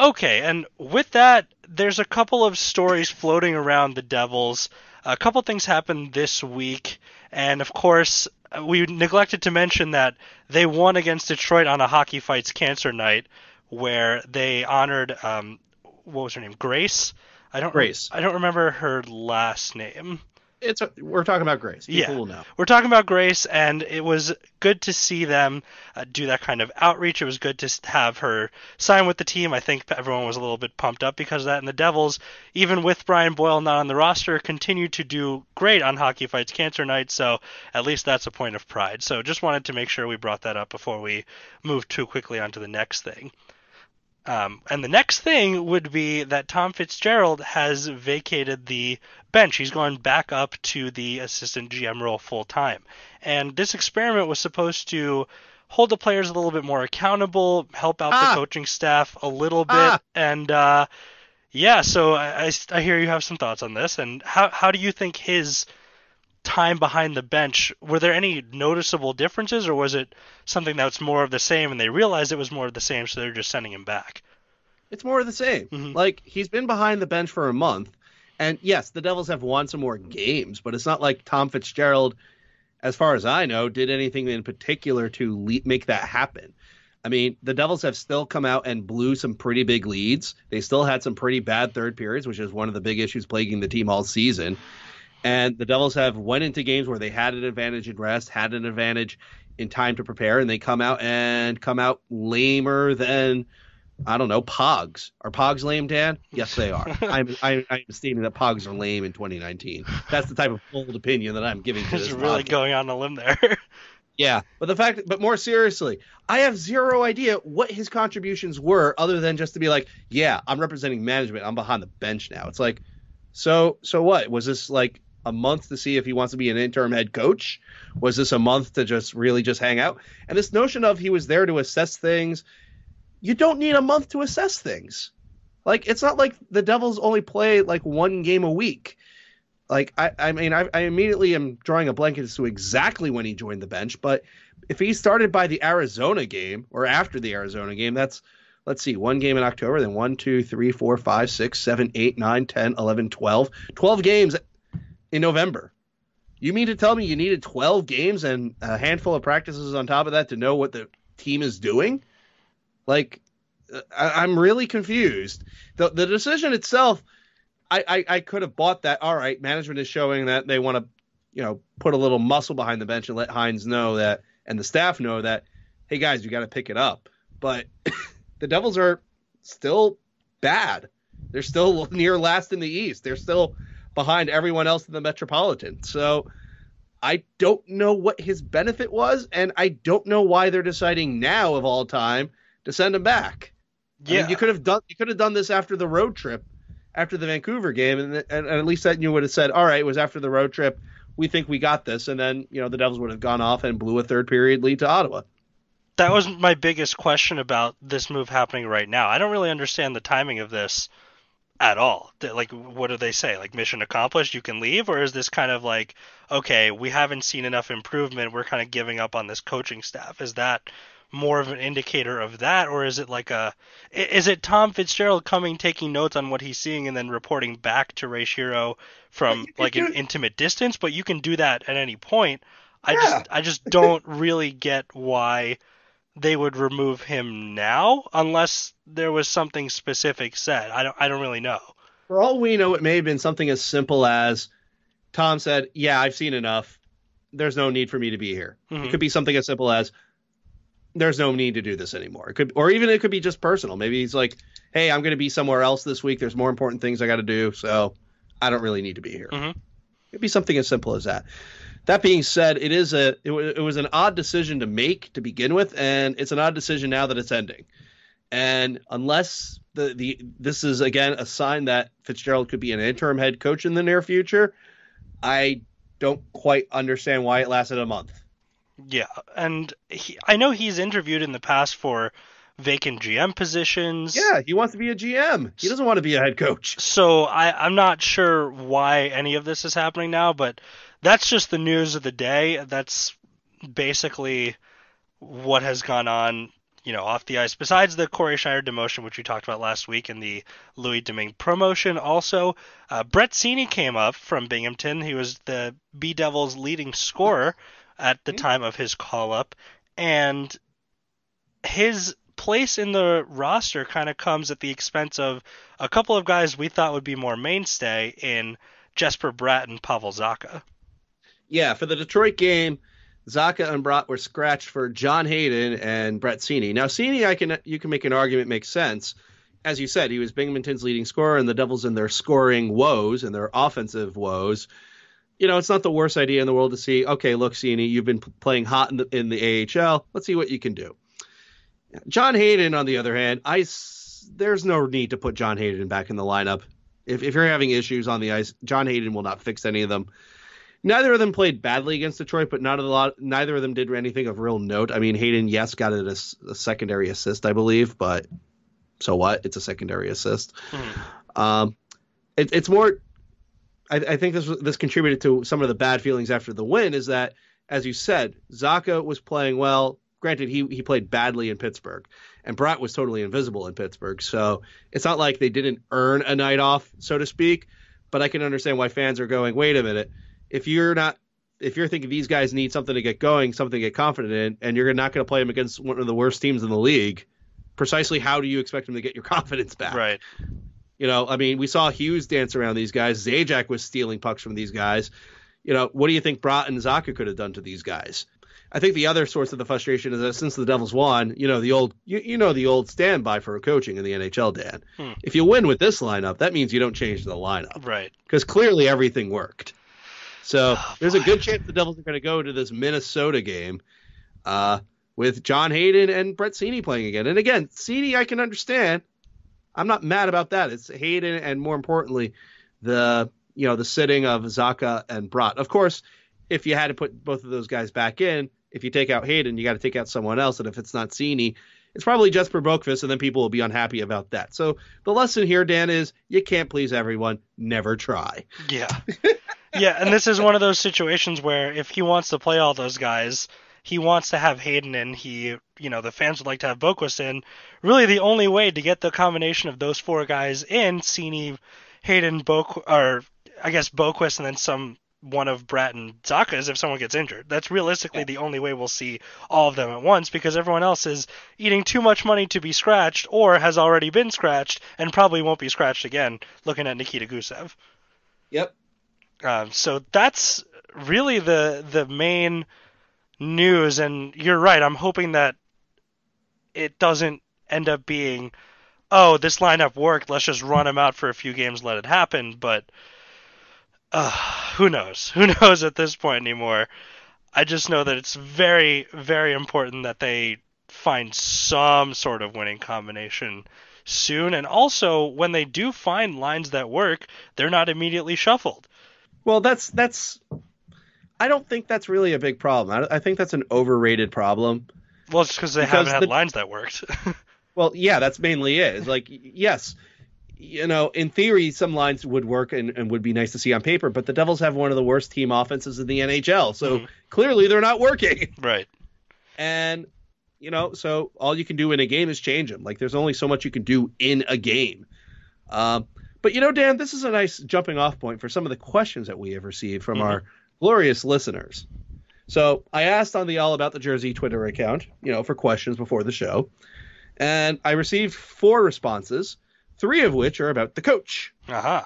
Okay, and with that, there's a couple of stories floating around the Devils. A couple things happened this week, and of course, we neglected to mention that they won against Detroit on a Hockey Fights Cancer Night, where they honored um, what was her name, Grace. I don't Grace. I don't remember her last name. It's a, we're talking about Grace. People Yeah. We're talking about Grace, and it was good to see them uh, do that kind of outreach. It was good to have her sign with the team. I think everyone was a little bit pumped up because of that. And the Devils, even with Brian Boyle not on the roster, continue to do great on Hockey Fights Cancer Night. So at least that's a point of pride. So just wanted to make sure we brought that up before we move too quickly on to the next thing. Um, and the next thing would be that Tom Fitzgerald has vacated the bench. He's gone back up to the assistant GM role full time. And this experiment was supposed to hold the players a little bit more accountable, help out Ah. the coaching staff a little bit, Ah. and uh, yeah. So I, I, I hear you have some thoughts on this. And how how do you think his time behind the bench were there any noticeable differences or was it something that's more of the same and they realized it was more of the same so they're just sending him back It's more of the same. Mhm. Like he's been behind the bench for a month, and yes, the Devils have won some more games, but it's not like Tom Fitzgerald, as far as I know, did anything in particular to le- make that happen. I mean, the Devils have still come out and blew some pretty big leads. They still had some pretty bad third periods, which is one of the big issues plaguing the team all season. And the Devils have went into games where they had an advantage in rest, had an advantage in time to prepare, and they come out and come out lamer than I don't know, Pogs. Are Pogs lame, Dan? Yes, they are. [LAUGHS] I'm, I'm, I'm stating that Pogs are lame in 2019. That's the type of bold opinion that I'm giving to this. really podcast. going on a limb there [LAUGHS] Yeah, but the fact, but more seriously, I have zero idea what his contributions were, other than just to be like, yeah, I'm representing management. I'm behind the bench now. It's like, so, so what? Was this like a month to see if he wants to be an interim head coach? Was this a month to just really just hang out? And this notion of he was there to assess things, you don't need a month to assess things. Like it's not like the Devils only play like one game a week. Like I, I mean, I, I immediately am drawing a blank as to exactly when he joined the bench, but if he started by the Arizona game or after the Arizona game, that's let's see, one game in October, then one, two, three, four, five, six, seven, eight, nine, ten, eleven, twelve, twelve games in November. You mean to tell me you needed 12 games and a handful of practices on top of that to know what the team is doing? Like, uh, I, I'm really confused. The the decision itself, I, I I could have bought that. All right, management is showing that they want to, you know, put a little muscle behind the bench and let Hynes know that, and the staff know that, hey guys, you got to pick it up. But [COUGHS] the Devils are still bad. They're still [LAUGHS] near last in the East. They're still behind everyone else in the Metropolitan. So I don't know what his benefit was, and I don't know why they're deciding now of all time to send him back. I mean, yeah you could have done you could have done this after the road trip, after the Vancouver game, and, and, and at least then you would have said, all right, it was after the road trip. We think we got this, and then you know the Devils would have gone off and blew a third period lead to Ottawa. that was my biggest question about this move happening right now i don't really understand the timing of this at all. Like what do they say? Like mission accomplished you can leave? Or is this kind of like okay we haven't seen enough improvement we're kind of giving up on this coaching staff? Is that more of an indicator of that? Or is it like a, is it tom fitzgerald coming taking notes on what he's seeing and then reporting back to ray shero from like an intimate distance? But you can do that at any point. I Yeah. just i just don't really get why they would remove him now unless there was something specific said. I don't I don't really know. For all we know, it may have been something as simple as Tom said, "Yeah, I've seen enough. There's no need for me to be here." Mhm. It could be something as simple as there's no need to do this anymore. It could, or even it could be just personal. Maybe he's like, "Hey, I'm going to be somewhere else this week. There's more important things I got to do, so I don't really need to be here." Mhm. It'd be something as simple as that. That being said, it is a it, wa- it was an odd decision to make to begin with, and it's an odd decision now that it's ending. And unless the the this is again a sign that Fitzgerald could be an interim head coach in the near future, I don't quite understand why it lasted a month. Yeah, and he, I know he's interviewed in the past for vacant GM positions. Yeah, he wants to be a GM. He doesn't want to be a head coach. So I, I'm not sure why any of this is happening now, but that's just the news of the day. That's basically what has gone on, you know, off the ice. Besides the Cory Schneider demotion, which we talked about last week, and the Louis Domingue promotion, also uh, Brett Seney came up from Binghamton. He was the B Devils' leading scorer at the time of his call up, and his place in the roster kind of comes at the expense of a couple of guys we thought would be more mainstay in Jesper Bratt and Pavel Zacha. Yeah, for the Detroit game, Zacha and Bratt were scratched for John Hayden and Brett Seney. Now Seney, I can you can make an argument makes sense. As you said, he was Binghamton's leading scorer, and the Devils in their scoring woes and their offensive woes. You know, it's not the worst idea in the world to see. Okay, look, Seney, you've been playing hot in the, in the AHL. Let's see what you can do. John Hayden, on the other hand, I there's no need to put John Hayden back in the lineup. If, if you're having issues on the ice, John Hayden will not fix any of them. Neither of them played badly against Detroit, but not a lot. Neither of them did anything of real note. I mean, Hayden, yes, got it as a secondary assist, I believe, but so what? It's a secondary assist. Hmm. Um, it, it's more. I, I think this this contributed to some of the bad feelings after the win. Is that, as you said, Zacha was playing well. Granted, he he played badly in Pittsburgh, and Bratt was totally invisible in Pittsburgh. So it's not like they didn't earn a night off, so to speak. But I can understand why fans are going, wait a minute, if you're not if you're thinking these guys need something to get going, something to get confident in, and you're not going to play them against one of the worst teams in the league, precisely how do you expect them to get your [LAUGHS] confidence back? Right. You know, I mean, we saw Hughes dance around these guys. Zajac was stealing pucks from these guys. You know, what do you think Bratt and Zacha could have done to these guys? I think the other source of the frustration is that since the Devils won, you know the old you, you know the old standby for coaching in the NHL, Dan. Hmm. If you win with this lineup, that means you don't change the lineup, right? Because clearly everything worked. So oh, there's a good chance the Devils are going to go to this Minnesota game uh, with John Hayden and Brett Seney playing again. And again, Seney I can understand. I'm not mad about that. It's Hayden and more importantly, the you know the sitting of Zacha and Bratt. Of course, if you had to put both of those guys back in, if you take out Hayden, you got to take out someone else. And if it's not Seney, it's probably Jesper Boqvist, and then people will be unhappy about that. So the lesson here, Dan, is you can't please everyone. Never try. Yeah. [LAUGHS] yeah, and this is one of those situations where if he wants to play all those guys, he wants to have Hayden in. He, you know, the fans would like to have Boqvist in. Really, the only way to get the combination of those four guys in, Seney, Hayden, Boqvist, or I guess Boquist, and then some one of Bratt and Zacha is if someone gets injured. That's realistically yeah. the only way we'll see all of them at once because everyone else is eating too much money to be scratched or has already been scratched and probably won't be scratched again. Looking at Nikita Gusev. Yep. Um, so that's really the the main news, and you're right. I'm hoping that it doesn't end up being, oh, this lineup worked. Let's just run him out for a few games, let it happen. But uh, who knows? [LAUGHS] Who knows at this point anymore? I just know that it's very, very important that they find some sort of winning combination soon. And also, when they do find lines that work, they're not immediately shuffled. Well, that's that's. I don't think that's really a big problem. I, I think that's an overrated problem. Well, it's because they haven't had the, lines that worked. [LAUGHS] well, yeah, that's mainly it. It's like, yes, you know, in theory, some lines would work and, and, would be nice to see on paper, but the Devils have one of the worst team offenses in the NHL. So mm-hmm. clearly they're not working. Right. And, you know, so all you can do in a game is change them. Like there's only so much you can do in a game. Um, but, you know, Dan, this is a nice jumping off point for some of the questions that we have received from mm-hmm. our glorious listeners. So I asked on the All About the Jersey Twitter account, you know, for questions before the show. And I received four responses three of which are about the coach. Aha. Uh-huh.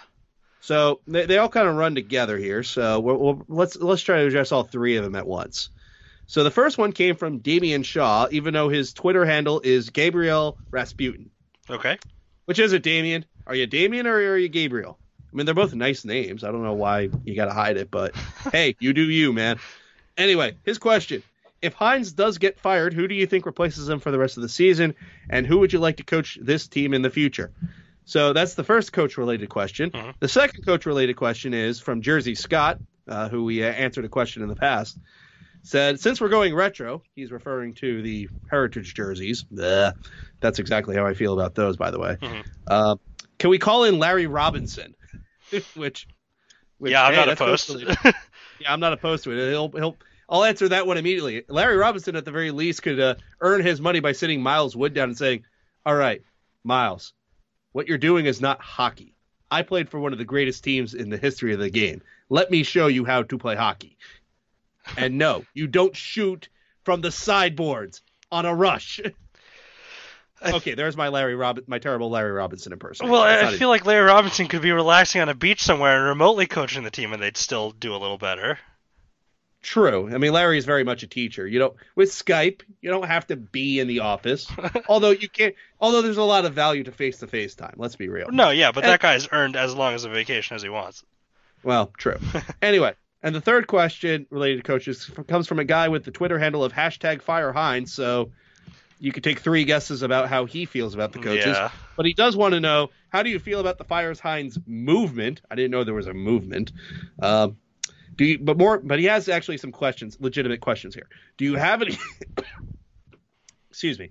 So they, they all kind of run together here. So we'll, we'll, let's let's try to address all three of them at once. So the first one came from Damian Shaw, even though his Twitter handle is Gabriel Rasputin. Okay. Which is it, Damien? Are you Damien or are you Gabriel? I mean, they're both nice names. I don't know why you got to hide it, but [LAUGHS] hey, you do you, man. Anyway, his question if Hynes does get fired, who do you think replaces him for the rest of the season? And who would you like to coach this team in the future? So that's the first coach related question. Mm-hmm. The second coach related question is from Jersey Scott, uh, who we uh, answered a question in the past. Said, since we're going retro, he's referring to the heritage jerseys. Bleh. That's exactly how I feel about those, by the way. Mm-hmm. Uh, can we call in Larry Robinson? [LAUGHS] which, which, yeah, I'm hey, not opposed. To, [LAUGHS] yeah, I'm not opposed to it. He'll he'll I'll answer that one immediately. Larry Robinson, at the very least, could uh, earn his money by sitting Miles Wood down and saying, "All right, Miles, what you're doing is not hockey. I played for one of the greatest teams in the history of the game. Let me show you how to play hockey." And no, you don't shoot from the sideboards on a rush. [LAUGHS] [LAUGHS] okay, there's my Larry Rob, my terrible Larry Robinson impersonation. Well, I, I feel like Larry Robinson could be relaxing on a beach somewhere and remotely coaching the team, and they'd still do a little better. True. I mean, Larry is very much a teacher. You don't with Skype, you don't have to be in the office. [LAUGHS] although you can't. Although there's a lot of value to face to face time. Let's be real. No, yeah, but And- that guy's earned as long as a vacation as he wants. Well, true. [LAUGHS] anyway, and the third question related to coaches comes from a guy with the Twitter handle of hashtag Fire Hynes. So you could take three guesses about how he feels about the coaches. Yeah. But he does want to know how do you feel about the Fires Hynes movement? I didn't know there was a movement. Um, do you, but more, but he has actually some questions, legitimate questions here. Do you have any? [COUGHS] excuse me.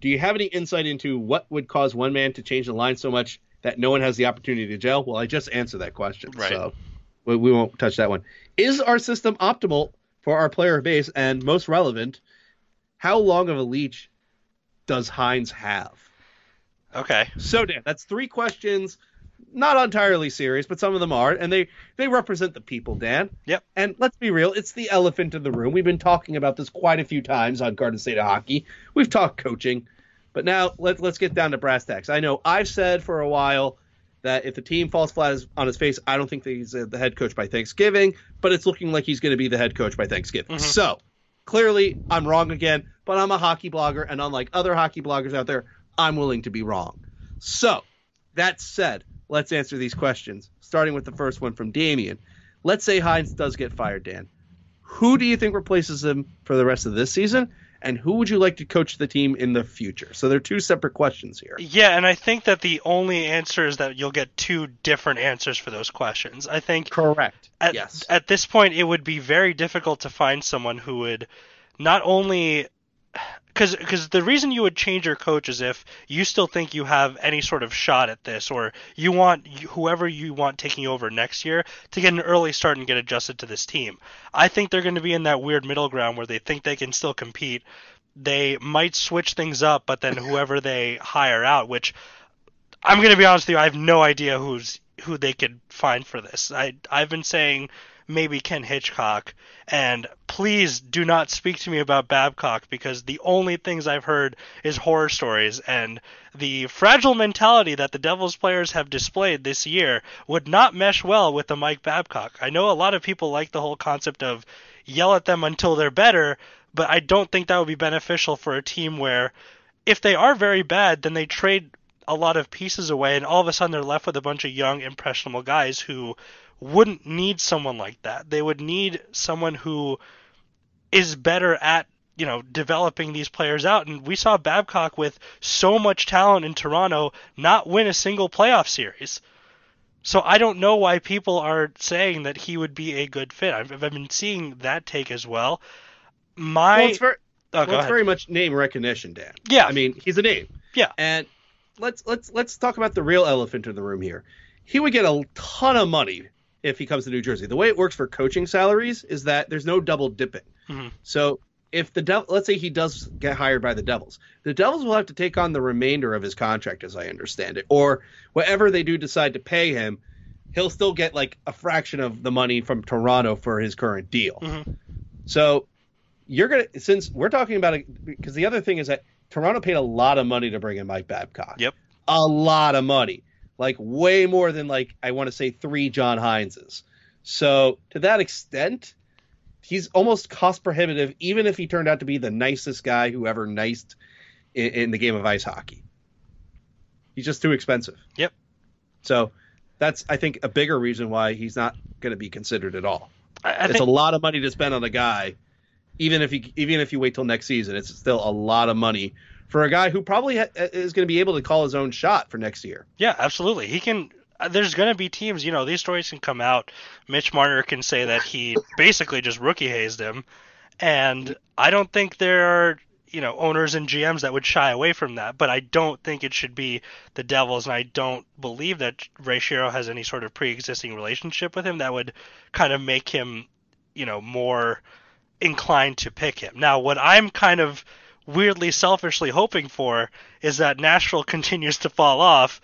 Do you have any insight into what would cause one man to change the line so much that no one has the opportunity to gel? Well, I just answered that question, Right. so we, we won't touch that one. Is our system optimal for our player base? And most relevant, how long of a leash does Hynes have? Okay. So Dan, that's three questions, not entirely serious, but some of them are, and they they represent the people, Dan. Yep. And let's be real, it's the elephant in the room. We've been talking about this quite a few times on Garden State of Hockey. We've talked coaching, but now let let's get down to brass tacks. I know I've said for a while that if the team falls flat on his face, I don't think that he's uh, the head coach by Thanksgiving, but it's looking like he's going to be the head coach by Thanksgiving. So clearly, I'm wrong again, but I'm a hockey blogger, and unlike other hockey bloggers out there, I'm willing to be wrong. So, that said, let's answer these questions, starting with the first one from Damien. Let's say Hynes does get fired, Dan. Who do you think replaces him for the rest of this season? And who would you like to coach the team in the future? So they're two separate questions here. Yeah, and I think that the only answer is that you'll get two different answers for those questions. I think Correct. at, yes. at this point it would be very difficult to find someone who would not only because because the reason you would change your coach is if you still think you have any sort of shot at this or you want whoever you want taking over next year to get an early start and get adjusted to this team. I think they're going to be in that weird middle ground where they think they can still compete. They might switch things up, but then whoever they hire out, which I'm going to be honest with you, I have no idea who's who they could find for this. I I've been saying maybe Ken Hitchcock, and please do not speak to me about Babcock because the only things I've heard is horror stories and the fragile mentality that the Devils players have displayed this year would not mesh well with the Mike Babcock. I know a lot of people like the whole concept of yell at them until they're better, but I don't think that would be beneficial for a team where if they are very bad, then they trade a lot of pieces away, and all of a sudden they're left with a bunch of young, impressionable guys who wouldn't need someone like that. They would need someone who is better at you know developing these players out. And we saw Babcock with so much talent in Toronto not win a single playoff series. So I don't know why people are saying that he would be a good fit. I've, I've been seeing that take as well. My well, it's very, oh, well, it's very much name recognition, Dan. Yeah. I mean, he's a name. Yeah. And let's let's let's talk about the real elephant in the room here. He would get a ton of money if he comes to New Jersey. The way it works for coaching salaries is that there's no double dipping. Mhm. So if the Dev- let's say he does get hired by the Devils, the Devils will have to take on the remainder of his contract, as I understand it, or whatever they do decide to pay him. He'll still get like a fraction of the money from Toronto for his current deal. Mhm. So you're gonna since we're talking about it because the other thing is that Toronto paid a lot of money to bring in Mike Babcock. Yep. A lot of money. Like way more than like I want to say three John Hyneses. So to that extent, he's almost cost prohibitive, even if he turned out to be the nicest guy who ever niced in, in the game of ice hockey. He's just too expensive. Yep. So that's I think a bigger reason why he's not going to be considered at all. I, I it's think a lot of money to spend on a guy, even if you even if you wait till next season. It's still a lot of money for a guy who probably ha- is going to be able to call his own shot for next year. Yeah, absolutely. He can. uh, There's going to be teams. You know, these stories can come out. Mitch Marner can say that he [LAUGHS] basically just rookie hazed him, and I don't think there are you know owners and GMs that would shy away from that. But I don't think it should be the Devils, and I don't believe that Ray Shero has any sort of pre-existing relationship with him that would kind of make him, you know, more inclined to pick him. Now, what I'm kind of weirdly selfishly hoping for is that Nashville [LAUGHS] continues to fall off.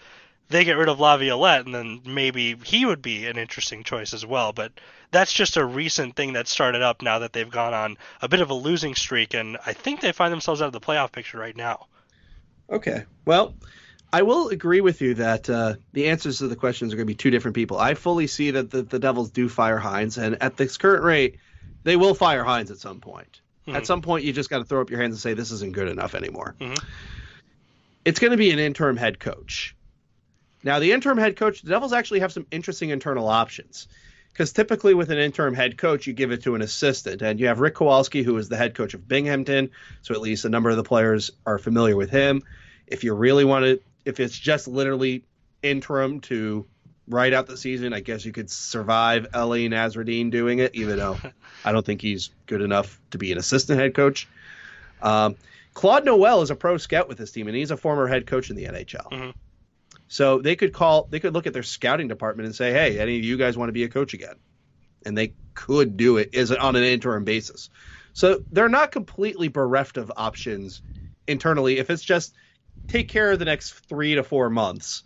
They get rid of Laviolette, and then maybe he would be an interesting choice as well. But that's just a recent thing that started up now that they've gone on a bit of a losing streak, and I think they find themselves out of the playoff picture right now. Okay. Well, I will agree with you that uh, the answers to the questions are going to be two different people. I fully see that the, the Devils do fire Hynes, and at this current rate, they will fire Hynes at some point. Mhm. At some point, you just got to throw up your hands and say this isn't good enough anymore. Mhm. It's going to be an interim head coach. Now, the interim head coach, the Devils actually have some interesting internal options. Because typically with an interim head coach, you give it to an assistant. And you have Rick Kowalsky, who is the head coach of Binghamton. So at least a number of the players are familiar with him. If you really want to, if it's just literally interim to ride out the season, I guess you could survive Alain Nasreddine doing it, even though [LAUGHS] I don't think he's good enough to be an assistant head coach. Um, Claude Noel is a pro scout with this team, and he's a former head coach in the NHL. Mhm. So they could call, they could look at their scouting department and say, "Hey, any of you guys want to be a coach again?" And they could do it is on an interim basis. So they're not completely bereft of options internally. If it's just take care of the next three to four months,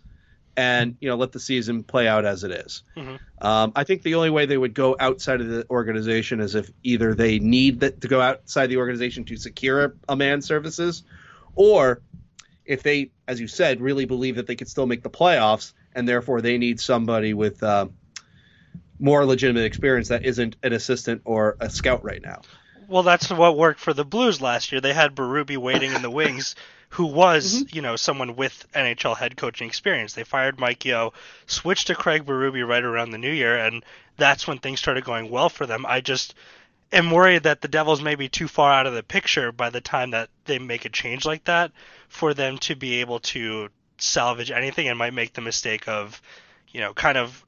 and you know let the season play out as it is. Mhm. Um, I think the only way they would go outside of the organization is if either they need that to go outside the organization to secure a, a man's services, or if they, as you said, really believe that they could still make the playoffs, and therefore they need somebody with uh, more legitimate experience that isn't an assistant or a scout right now. Well, that's what worked for the Blues last year. They had Berube waiting in the [LAUGHS] wings, who was, Mm-hmm. you know, someone with NHL head coaching experience. They fired Mike Yeo, switched to Craig Berube right around the new year, and that's when things started going well for them. I just am worried that the Devils may be too far out of the picture by the time that they make a change like that for them to be able to salvage anything and might make the mistake of, you know, kind of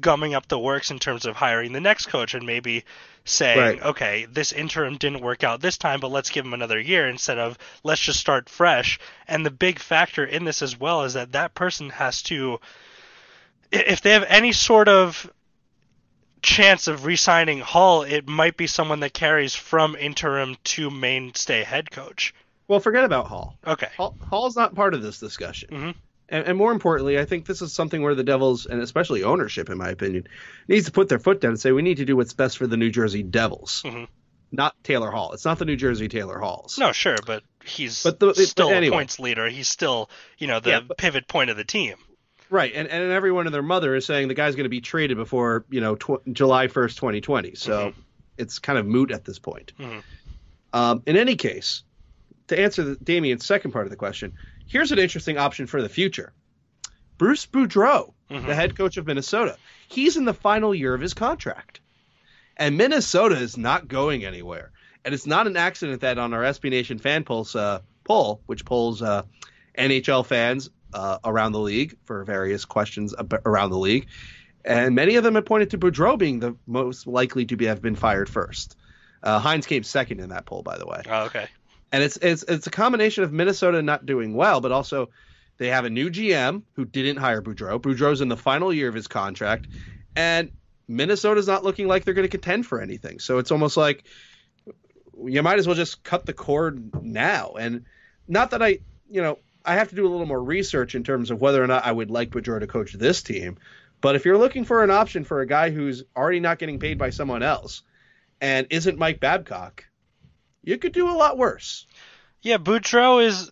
gumming up the works in terms of hiring the next coach and maybe saying, Right. okay, this interim didn't work out this time, but let's give him another year instead of let's just start fresh. And the big factor in this as well is that that person has to, if they have any sort of chance of re-signing Hall, it might be someone that carries from interim to mainstay head coach. Well, forget about Hall. Okay. Hall Hall's not part of this discussion. Mhm. And, and more importantly, I think this is something where the Devils, and especially ownership, in my opinion, needs to put their foot down and say we need to do what's best for the New Jersey Devils, Mhm. not Taylor Hall. It's not the New Jersey Taylor Halls. No, sure, but he's But the- but still anyway. a points leader. He's still, you know, the Yeah, but- pivot point of the team. Right, and and everyone and their mother is saying the guy's going to be traded before you know tw- July first, twenty twenty. So it's kind of moot at this point. Mhm. Um, in any case, to answer the, Damien's second part of the question, here's an interesting option for the future. Bruce Boudreau, Mhm. the head coach of Minnesota, he's in the final year of his contract, and Minnesota is not going anywhere. And it's not an accident that on our SB Nation fan pulse uh, poll, which polls uh, NHL fans uh, around the league for various questions ab- around the league, and many of them have pointed to Boudreau being the most likely to be have been fired first. Uh, Hynes came second in that poll, by the way, Oh, okay. And it's it's it's a combination of Minnesota not doing well, but also they have a new GM who didn't hire Boudreau. Boudreau's in the final year of his contract, and Minnesota's not looking like they're going to contend for anything. So it's almost like you might as well just cut the cord now. And not that I, you know, I have to do a little more research in terms of whether or not I would like Boudreau to coach this team. But if you're looking for an option for a guy who's already not getting paid by someone else and isn't Mike Babcock, you could do a lot worse. Yeah, Boudreau is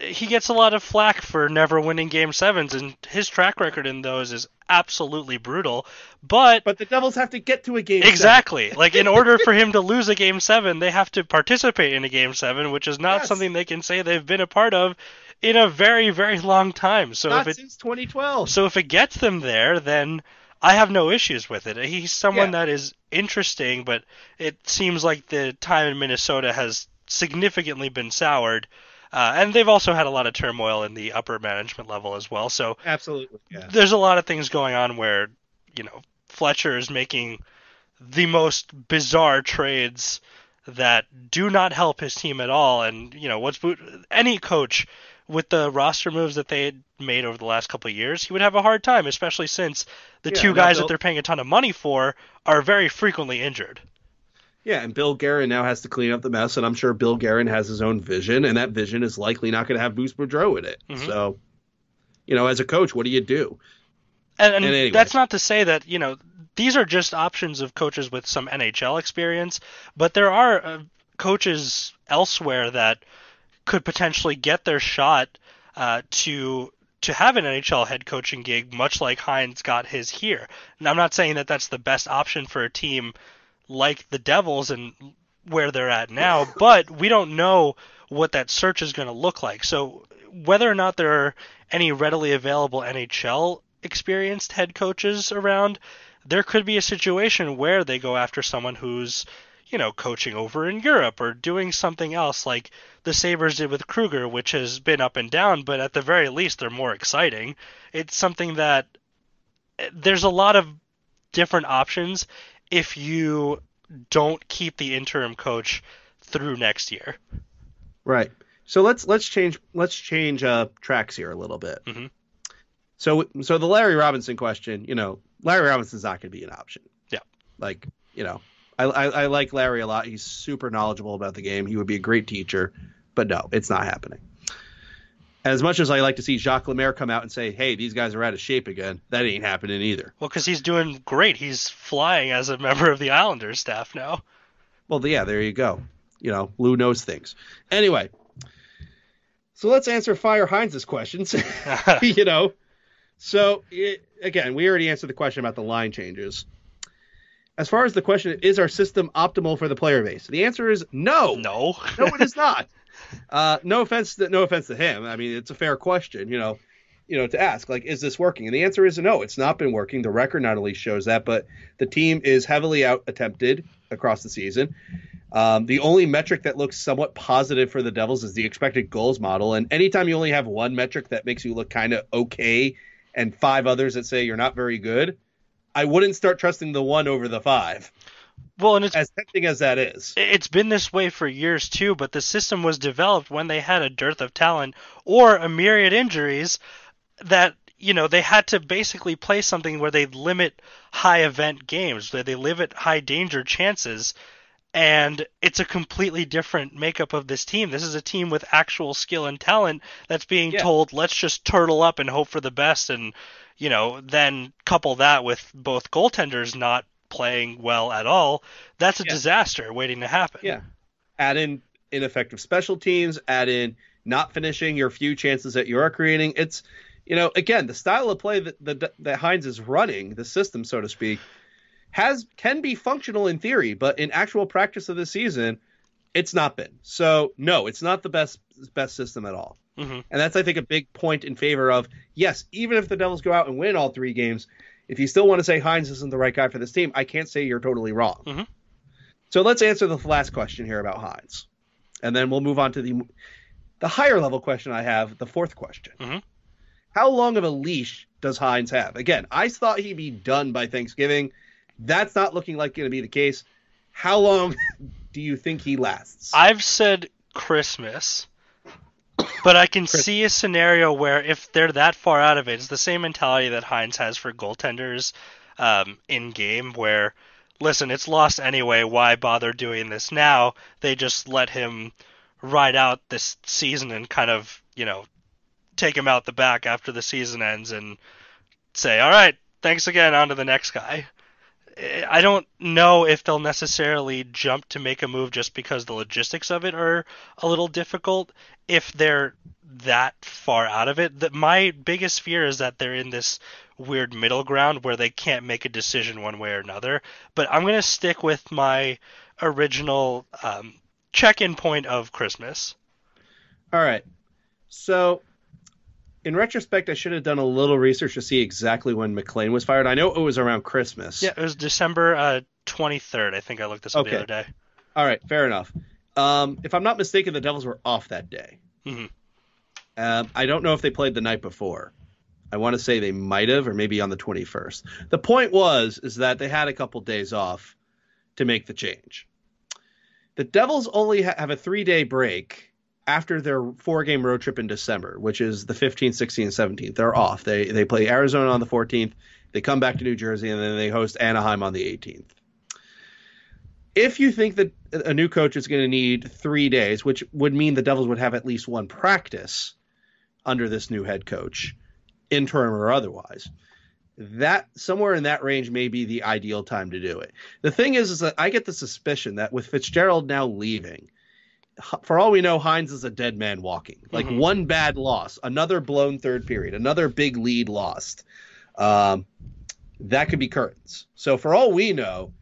he gets a lot of flack for never winning game sevens, and his track record in those is absolutely brutal. But, But the Devils have to get to a game. seven. exactly, like in order for [LAUGHS] him to lose a game seven, they have to participate in a game seven, which is not Yes. something they can say they've been a part of in a very, very long time. So Not if it since 2012. So if it gets them there, then I have no issues with it. He's someone Yeah. that is interesting, but it seems like the time in Minnesota has significantly been soured. Uh, and they've also had a lot of turmoil in the upper management level as well. So Absolutely. Yeah. there's a lot of things going on where, you know, Fletcher is making the most bizarre trades that do not help his team at all. And, you know, what's Boot- any coach with the roster moves that they had made over the last couple of years, he would have a hard time, especially since the Yeah, two guys Bill- that they're paying a ton of money for are very frequently injured. Yeah, and Bill Guerin now has to clean up the mess, and I'm sure Bill Guerin has his own vision, and that vision is likely not going to have Bruce Boudreau in it. Mhm. So, you know, as a coach, what do you do? And, and And anyway. that's not to say that you know these are just options of coaches with some NHL experience, but there are uh, coaches elsewhere that could potentially get their shot uh, to to have an NHL head coaching gig, much like Hynes got his here. And I'm not saying that that's the best option for a team like the Devils and where they're at now, [LAUGHS] but we don't know what that search is going to look like. So whether or not there are any readily available NHL experienced head coaches around, there could be a situation where they go after someone who's you know, coaching over in Europe or doing something else like the Sabres did with Krueger, which has been up and down, but at the very least, they're more exciting. It's something that there's a lot of different options if you don't keep the interim coach through next year. Right. So let's let's change let's change uh, tracks here a little bit. Mm-hmm. So so the Larry Robinson question, you know, Larry Robinson's not going to be an option. Yeah. Like you know, I, I, I like Larry a lot. He's super knowledgeable about the game. He would be a great teacher, but no, it's not happening. As much as I like to see Jacques Lemaire come out and say, "Hey, these guys are out of shape again," that ain't happening either. Well, because he's doing great. He's flying as a member of the Islanders staff now. Well, yeah, there you go. You know, Lou knows things. Anyway, so let's answer Fire Hynes' questions. [LAUGHS] [LAUGHS] you know, so it, again, we already answered the question about the line changes as far as the question is our system optimal for the player base? The answer is no. No. [LAUGHS] No it is not. Uh, no offense to, no offense to him. I mean it's a fair question you know you know to ask like is this working? And the answer is no it's not been working. The record not only shows that but the team is heavily out attempted across the season. Um, the only metric that looks somewhat positive for the devils is the expected goals model. And anytime you only have one metric that makes you look kind of okay and five others that say you're not very good I wouldn't start trusting the one over the five. Well, and it's as tempting as that is. It's been this way for years too, but the system was developed when they had a dearth of talent or a myriad injuries that you know they had to basically play something where they limit high event games, where they limit high danger chances. And it's a completely different makeup of this team. This is a team with actual skill and talent that's being yeah. told, let's just turtle up and hope for the best and you know, then couple that with both goaltenders not playing well at all, that's a yeah. disaster waiting to happen. Yeah. Add in ineffective special teams, add in not finishing your few chances that you are creating. It's, you know, again, the style of play that, that, that Hynes is running, the system, so to speak, has can be functional in theory, but in actual practice of the season, it's not been. So no, it's not the best best system at all. Mm-hmm. And that's, I think, a big point in favor of yes, even if the Devils go out and win all three games, if you still want to say Hynes isn't the right guy for this team, I can't say you're totally wrong. Mm-hmm. So let's answer the last question here about Hynes, and then we'll move on to the the higher level question I have, the fourth question. Mm-hmm. How long of a leash does Hynes have? Again, I thought he'd be done by Thanksgiving. That's not looking like going to be the case. How long [LAUGHS] do you think he lasts? I've said Christmas. But I can see a scenario where if they're that far out of it, it's the same mentality that Hynes has for goaltenders um, in game, where listen, it's lost anyway. Why bother doing this now? They just let him ride out this season and kind of you know take him out the back after the season ends and say, all right, thanks again, on to the next guy. I don't know if they'll necessarily jump to make a move just because the logistics of it are a little difficult if they're that far out of it. That my biggest fear is that they're in this weird middle ground where they can't make a decision one way or another. But I'm gonna stick with my original um, check-in point of Christmas. All right. So in retrospect, I should have done a little research to see exactly when MacLean was fired. I know it was around Christmas. Yeah, it was December uh, 23rd. I think I looked this up okay. the other day. All right, fair enough. Um, if I'm not mistaken, the Devils were off that day. Mm-hmm. Um, I don't know if they played the night before. I want to say they might have, or maybe on the 21st. The point was is that they had a couple days off to make the change. The Devils only ha- have a three day break after their four game road trip in December, which is the 15th, 16th, 17th, they're off. They they play Arizona on the 14th, they come back to New Jersey, and then they host Anaheim on the 18th. If you think that a new coach is going to need three days, which would mean the Devils would have at least one practice under this new head coach, interim or otherwise, that somewhere in that range may be the ideal time to do it. The thing is, is that I get the suspicion that with Fitzgerald now leaving, for all we know, Hynes is a dead man walking. Like Mhm. one bad loss, another blown third period, another big lead lost. Um, that could be curtains. So for all we know,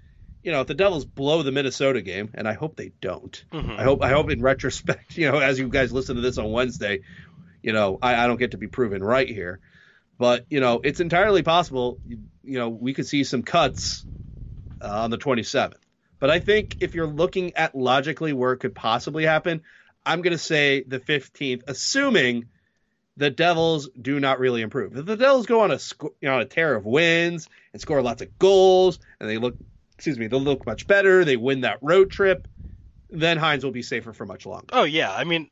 you know, if the Devils blow the Minnesota game, and I hope they don't. Mhm. I hope I hope in retrospect, [LAUGHS] you know, as you guys listen to this on Wednesday, you know, I, I don't get to be proven right here. But, you know, it's entirely possible, you, you know, we could see some cuts uh, on the 27th. But I think if you're looking at logically where it could possibly happen, I'm going to say the 15th, assuming the Devils do not really improve. If the Devils go on a sc- you know on a tear of wins and score lots of goals, and they look, excuse me, they look much better, they win that road trip, then Hynes will be safer for much longer. Oh yeah, I mean,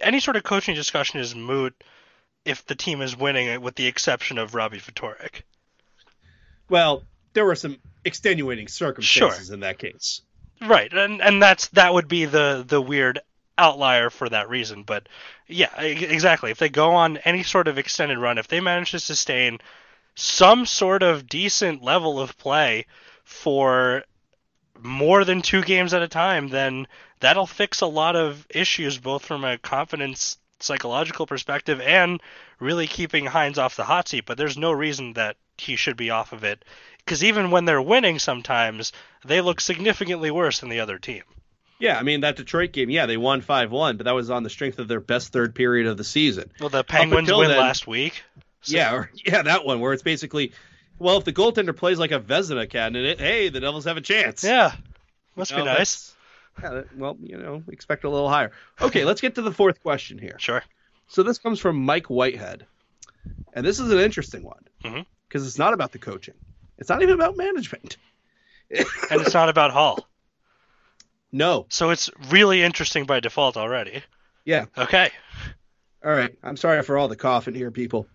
any sort of coaching discussion is moot if the team is winning, uh, with the exception of Robbie Ftorek. Well, there were some extenuating circumstances in that case. Right, and and that's that would be the the weird outlier for that reason. But yeah, exactly. If they go on any sort of extended run, if they manage to sustain some sort of decent level of play for more than two games at a time, then that'll fix a lot of issues, both from a confidence psychological perspective and really keeping Hynes off the hot seat. But there's no reason that he should be off of it. Because even when they're winning, sometimes they look significantly worse than the other team. Yeah, I mean that Detroit game, yeah, they won five one, but that was on the strength of their best third period of the season. Well, the Penguins win then- last week. So- Yeah, or, [LAUGHS] yeah, that one where it's basically, well, if the goaltender plays like a Vezina candidate, hey, the Devils have a chance. Yeah. Must You be nice. Yeah, well, you know, expect a little higher. Okay, let's get to the fourth question here. Sure. So this comes from Mike Whitehead, and this is an interesting one mm-hmm. because it's not about the coaching. It's not even about management. And it's not about Hall. No. So it's really interesting by default already. Yeah. Okay. All right. I'm sorry for all the coughing here, people.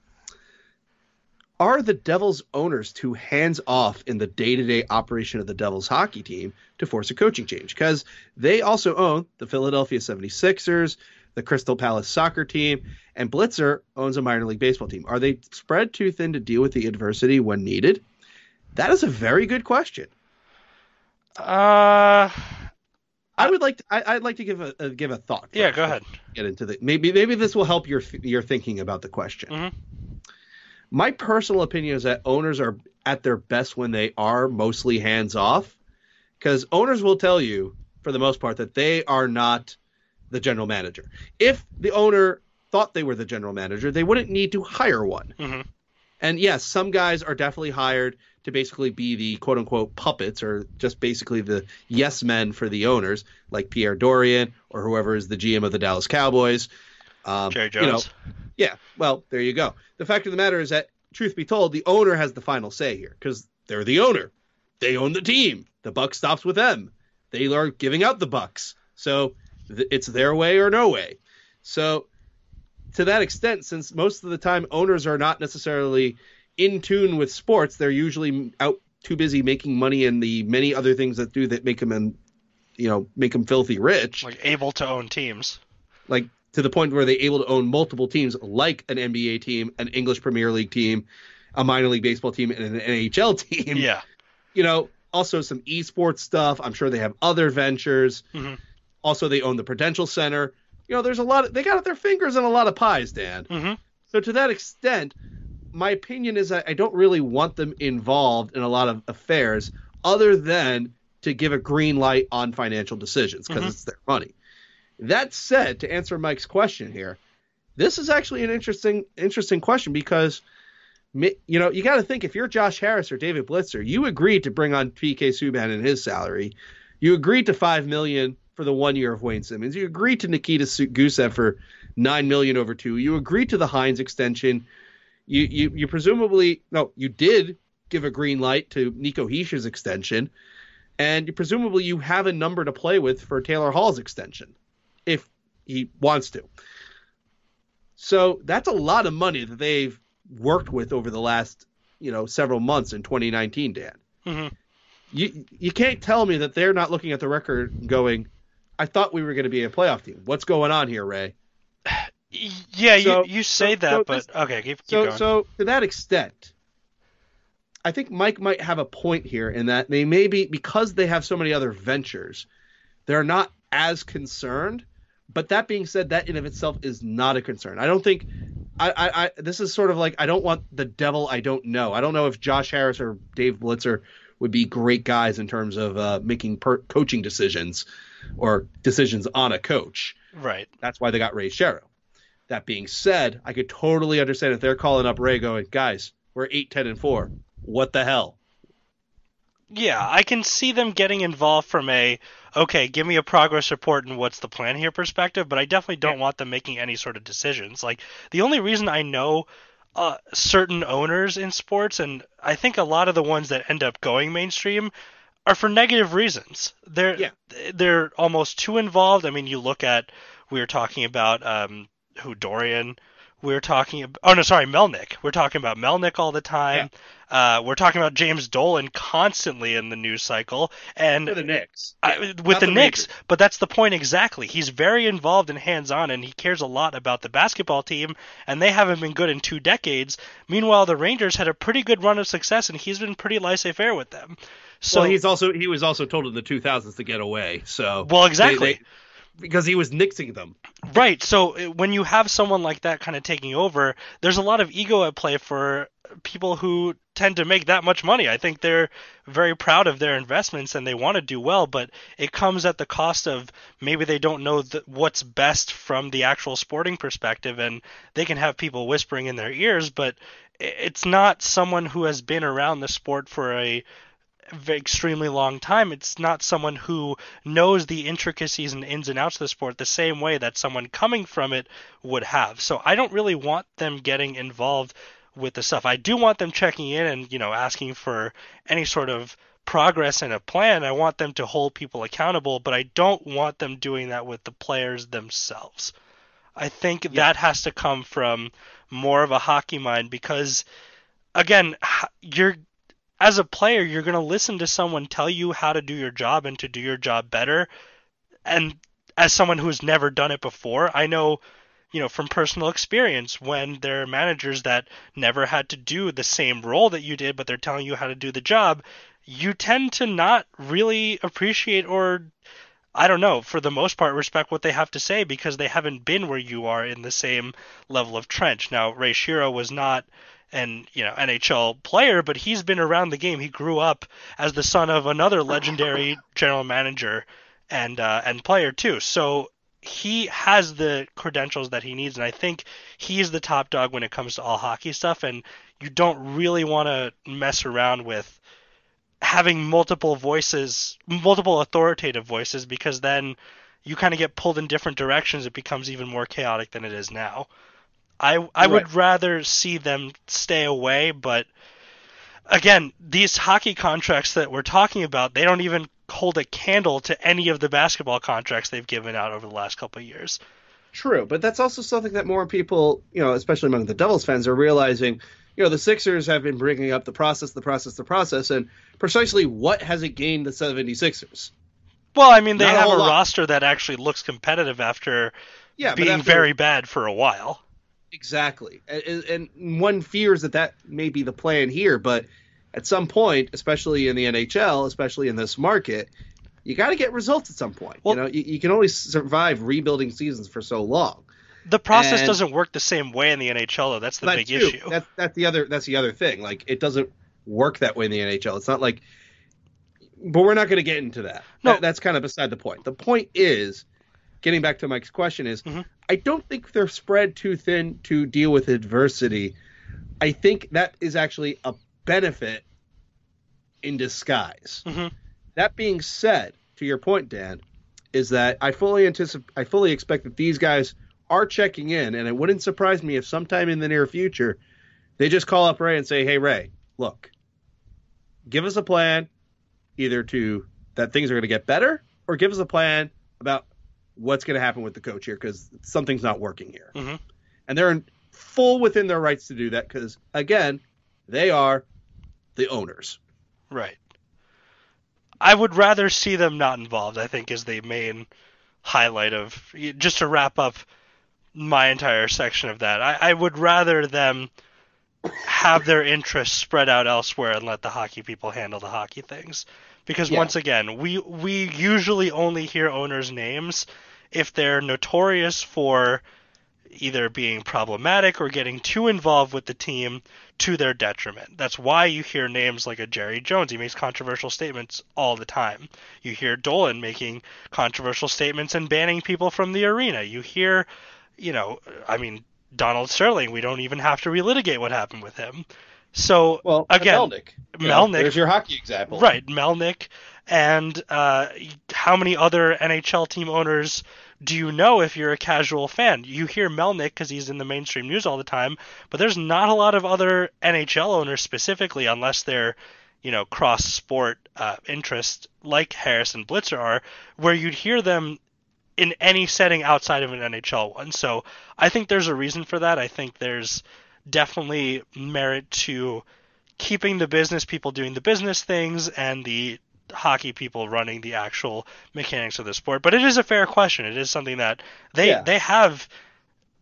Are the Devils owners too hands off in the day to day operation of the Devils hockey team to force a coaching change? Because they also own the Philadelphia 76ers, the Crystal Palace soccer team, and Blitzer owns a minor league baseball team. Are they spread too thin to deal with the adversity when needed? That is a very good question. Uh, I would like to, I, I'd like to give a, a give a thought. yeah, go ahead. Get into the maybe maybe this will help your your thinking about the question. Mhm. My personal opinion is that owners are at their best when they are mostly hands off, because owners will tell you for the most part that they are not the general manager. If the owner thought they were the general manager, they wouldn't need to hire one. Mhm. And yes, some guys are definitely hired to basically be the quote unquote puppets or just basically the yes men for the owners, like Pierre Dorion or whoever is the GM of the Dallas Cowboys. Um, Jerry you know, Jones. yeah, well, there you go. The fact of the matter is that, truth be told, the owner has the final say here because they're the owner. They own the team. The buck stops with them. They are giving out the bucks. So th- it's their way or no way. So to that extent, since most of the time owners are not necessarily in tune with sports, they're usually out too busy making money and the many other things that do that make them, you know, make them filthy rich Like able to own teams. like to the point where they're able to own multiple teams like an NBA team, an English Premier League team, a minor league baseball team, and an NHL [LAUGHS] team. Yeah. You know, also some esports stuff. I'm sure they have other ventures. Mhm. Also, they own the Prudential Center. You know, there's a lot of they got their fingers in a lot of pies, Dan. hmm So to that extent, my opinion is that I don't really want them involved in a lot of affairs other than to give a green light on financial decisions because Mhm. it's their money. That said, to answer Mike's question here, this is actually an interesting interesting question because you know, you got to think if you're Josh Harris or David Blitzer, you agreed to bring on PK Subban and his salary. You agreed to 5 million for the 1 year of Wayne Simmonds. You agreed to Nikita Gusev for 9 million over 2. You agreed to the Hynes extension. You you you presumably no, you did give a green light to Nico Hischier's extension. And you, presumably you have a number to play with for Taylor Hall's extension if he wants to. So that's a lot of money that they've worked with over the last, you know, several months in 2019, Dan. hmm You you can't tell me that they're not looking at the record going, I thought we were going to be a playoff team. What's going on here, Ray? [SIGHS] [SIGHS] [SIGHS] Yeah, So- you you say so- that, so but this- okay, keep, keep So going. so to that extent, I think Mike might have a point here in that they may be because they have so many other ventures, they're not as concerned But that being said, that in of itself is not a concern. I don't think. I, I, I this is sort of like I don't want the devil I don't know. I don't know if Josh Harris or Dave Blitzer would be great guys in terms of uh, making per- coaching decisions or decisions on a coach. Right. That's why they got Ray Shero. That being said, I could totally understand if they're calling up Ray going, guys, we're 8, 10, and 4. What the hell? Yeah, I can see them getting involved from a okay, give me a progress report and what's the plan here perspective, but I definitely don't want them making any sort of decisions. Like the only reason I know uh, certain owners in sports, and I think a lot of the ones that end up going mainstream are for negative reasons. They're Yeah. they're almost too involved. I mean, you look at we were talking about um, who Dorion. we're talking. ab- Oh no, sorry, Melnyk. We're talking about Melnyk all the time. Uh, we're talking about James Dolan constantly in the news cycle, and For the Knicks. I, Yeah, with not the, the Knicks, Rangers. but that's the point exactly. He's very involved and hands-on, and he cares a lot about the basketball team. And they haven't been good in two decades. Meanwhile, the Rangers had a pretty good run of success, and he's been pretty laissez-faire with them. So well, he's also he was also told in the 2000s to get away. So Well, they- exactly. they- because he was nixing them. Right. So uh, when you have someone like that kind of taking over, there's a lot of ego at play for people who tend to make that much money. I think they're very proud of their investments and they want to do well, but it comes at the cost of maybe they don't know what's best from the actual sporting perspective and they can have people whispering in their ears, but it's not someone who has been around the sport for a extremely long time. It's not someone who knows the intricacies and ins and outs of the sport the same way that someone coming from it would have. So I don't really want them getting involved with the stuff. I do want them checking in and, you know, asking for any sort of progress and a plan. I want them to hold people accountable, but I don't want them doing that with the players themselves. I think that has to come from more of a hockey mind because again, you're as a player, you're going to listen to someone tell you how to do your job and to do your job better. And as someone who's never done it before, I know, you know, from personal experience when there are managers that never had to do the same role that you did, but they're telling you how to do the job, you tend to not really appreciate or I don't know, for the most part, respect what they have to say because they haven't been where you are in the same level of trench. Now, Ray Shero was not an you know NHL player, but he's been around the game. He grew up as the son of another legendary [LAUGHS] general manager and uh, and player too. So he has the credentials that he needs, and I think he's the top dog when it comes to all hockey stuff. And you don't really want to mess around with having multiple voices, multiple authoritative voices, because then you kind of get pulled in different directions. It becomes even more chaotic than it is now. I I would Right. rather see them stay away, but again, these hockey contracts that we're talking about, they don't even hold a candle to any of the basketball contracts they've given out over the last couple of years. True, but that's also something that more people, you know, especially among the Devils fans, are realizing. You know, the Sixers have been bringing up the process, the process, the process, and precisely what has it gained the 76ers? Well, I mean, they Not have a, lot. roster that actually looks competitive after Yeah, being after- very bad for a while. Exactly. And, and one fears that that may be the plan here, but at some point, especially in the NHL, especially in this market, you got to get results at some point. Well- you know, you, you can only survive rebuilding seasons for so long. The process And- doesn't work the same way in the NHL, though. That's the That big too. issue. That's that's the other that's the other thing. Like it doesn't work that way in the NHL. It's not like but we're not going to get into that. No. That- that's kind of beside the point. The point is getting back to Mike's question is Mhm. I don't think they're spread too thin to deal with adversity. I think that is actually a benefit in disguise. Mhm. That being said, to your point, Dan, is that I fully anticipate, I fully expect that these guys are checking in, and it wouldn't surprise me if sometime in the near future they just call up Ray and say, "Hey, Ray, look, give us a plan, either to that things are going to get better, or give us a plan about what's going to happen with the coach here because something's not working here." Mhm. And they're in full within their rights to do that because, again, they are the owners. Right. I would rather see them not involved, I think, is the main highlight of. Just to wrap up my entire section of that, I, I would rather them have their interests spread out elsewhere and let the hockey people handle the hockey things. Because Yeah. once again, we we usually only hear owners' names if they're notorious for either being problematic or getting too involved with the team to their detriment. That's why you hear names like a Jerry Jones. He makes controversial statements all the time. You hear Dolan making controversial statements and banning people from the arena. You hear, you know, I mean, Donald Sterling, we don't even have to relitigate what happened with him. So Well, again, Melnyk. You know, Melnyk- there's your hockey example. Right, Melnyk, and uh, how many other NHL team owners do you know if you're a casual fan? You hear Melnyk because he's in the mainstream news all the time, but there's not a lot of other NHL owners specifically, unless they're, you know, cross sport uh, interest like Harris and Blitzer are, where you'd hear them in any setting outside of an NHL one. So I think there's a reason for that. I think there's definitely merit to keeping the business people doing the business things and the hockey people running the actual mechanics of the sport. But it is a fair question. It is something that they Yeah. they have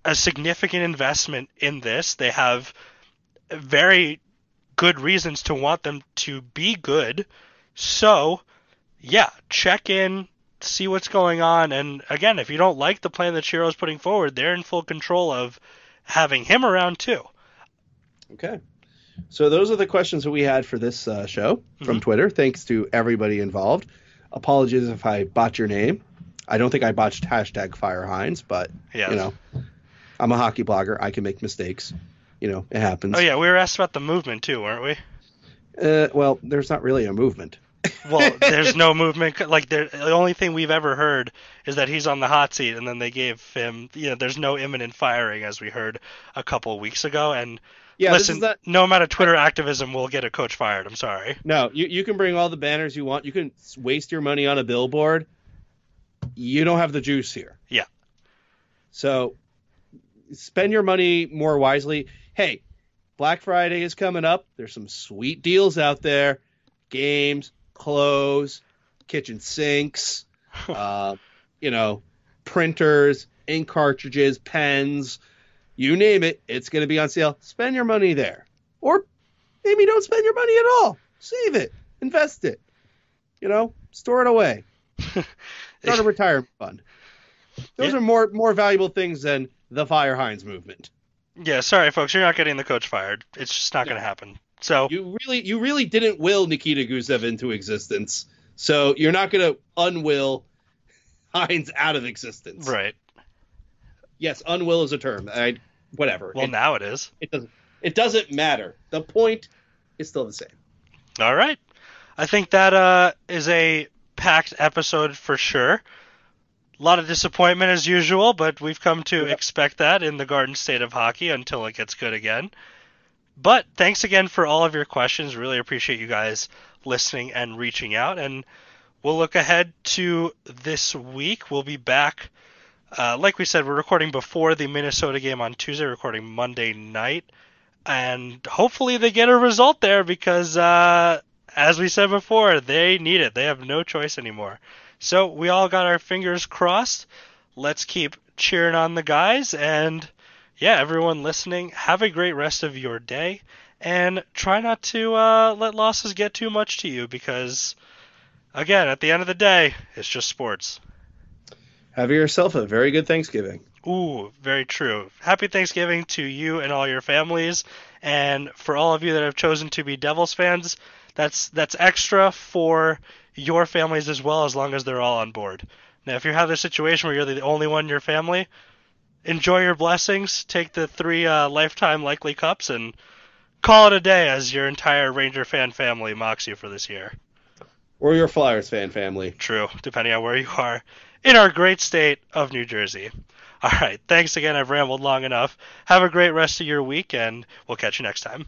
a significant investment in this. They have very good reasons to want them to be good. So, yeah, check in, see what's going on, and again, if you don't like the plan that Shero's putting forward, they're in full control of having him around too. Okay. So those are the questions that we had for this uh, show from Mhm. Twitter. Thanks to everybody involved. Apologies if I botched your name. I don't think I botched hashtag Fire Hynes, but Yeah. you know, I'm a hockey blogger. I can make mistakes. You know, it happens. Oh yeah, we were asked about the movement too, weren't we? Uh, well, there's not really a movement. [LAUGHS] Well, there's no movement. Like there, the only thing we've ever heard is that he's on the hot seat, and then they gave him. You know, there's no imminent firing, as we heard a couple weeks ago. And Yeah, listen, not. no amount of Twitter activism will get a coach fired. I'm sorry. No, you, you can bring all the banners you want. You can waste your money on a billboard. You don't have the juice here. Yeah. So spend your money more wisely. Hey, Black Friday is coming up. There's some sweet deals out there. Games, clothes, kitchen sinks, [LAUGHS] uh, you know, printers, ink cartridges, pens, you name it, it's going to be on sale. Spend your money there. Or maybe don't spend your money at all. Save it, invest it. You know, store it away. [LAUGHS] Start a retirement fund. Those Yeah. are more more valuable things than the Fire Hynes movement. Yeah, sorry, folks, you're not getting the coach fired. It's just not going to happen. So You really you really didn't will Nikita Gusev into existence. So you're not going to unwill Hynes out of existence. right. Yes, unwill is a term. I whatever. Well, it, now it is. it doesn't it doesn't matter. The point is still the same. All right. I think that uh, is a packed episode for sure. A lot of disappointment as usual, but we've come to Yep. expect that in the Garden State of Hockey until it gets good again. But thanks again for all of your questions. Really appreciate you guys listening and reaching out. And we'll look ahead to this week. We'll be back. Uh, like we said, we're recording before the Minnesota game on Tuesday, recording Monday night. And hopefully they get a result there because, uh, as we said before, they need it. They have no choice anymore. So we all got our fingers crossed. Let's keep cheering on the guys. And yeah, everyone listening, have a great rest of your day. And try not to uh, let losses get too much to you because, again, at the end of the day, it's just sports. Have yourself a very good Thanksgiving. Ooh, very true. Happy Thanksgiving to you and all your families, and for all of you that have chosen to be Devils fans, that's that's extra for your families as well, as long as they're all on board. Now, if you have the situation where you're the only one in your family, enjoy your blessings. Take the three uh, lifetime likely cups and call it a day as your entire Ranger fan family mocks you for this year. Or your Flyers fan family. True, depending on where you are in our great state of New Jersey. All right, thanks again. I've rambled long enough. Have a great rest of your week, and we'll catch you next time.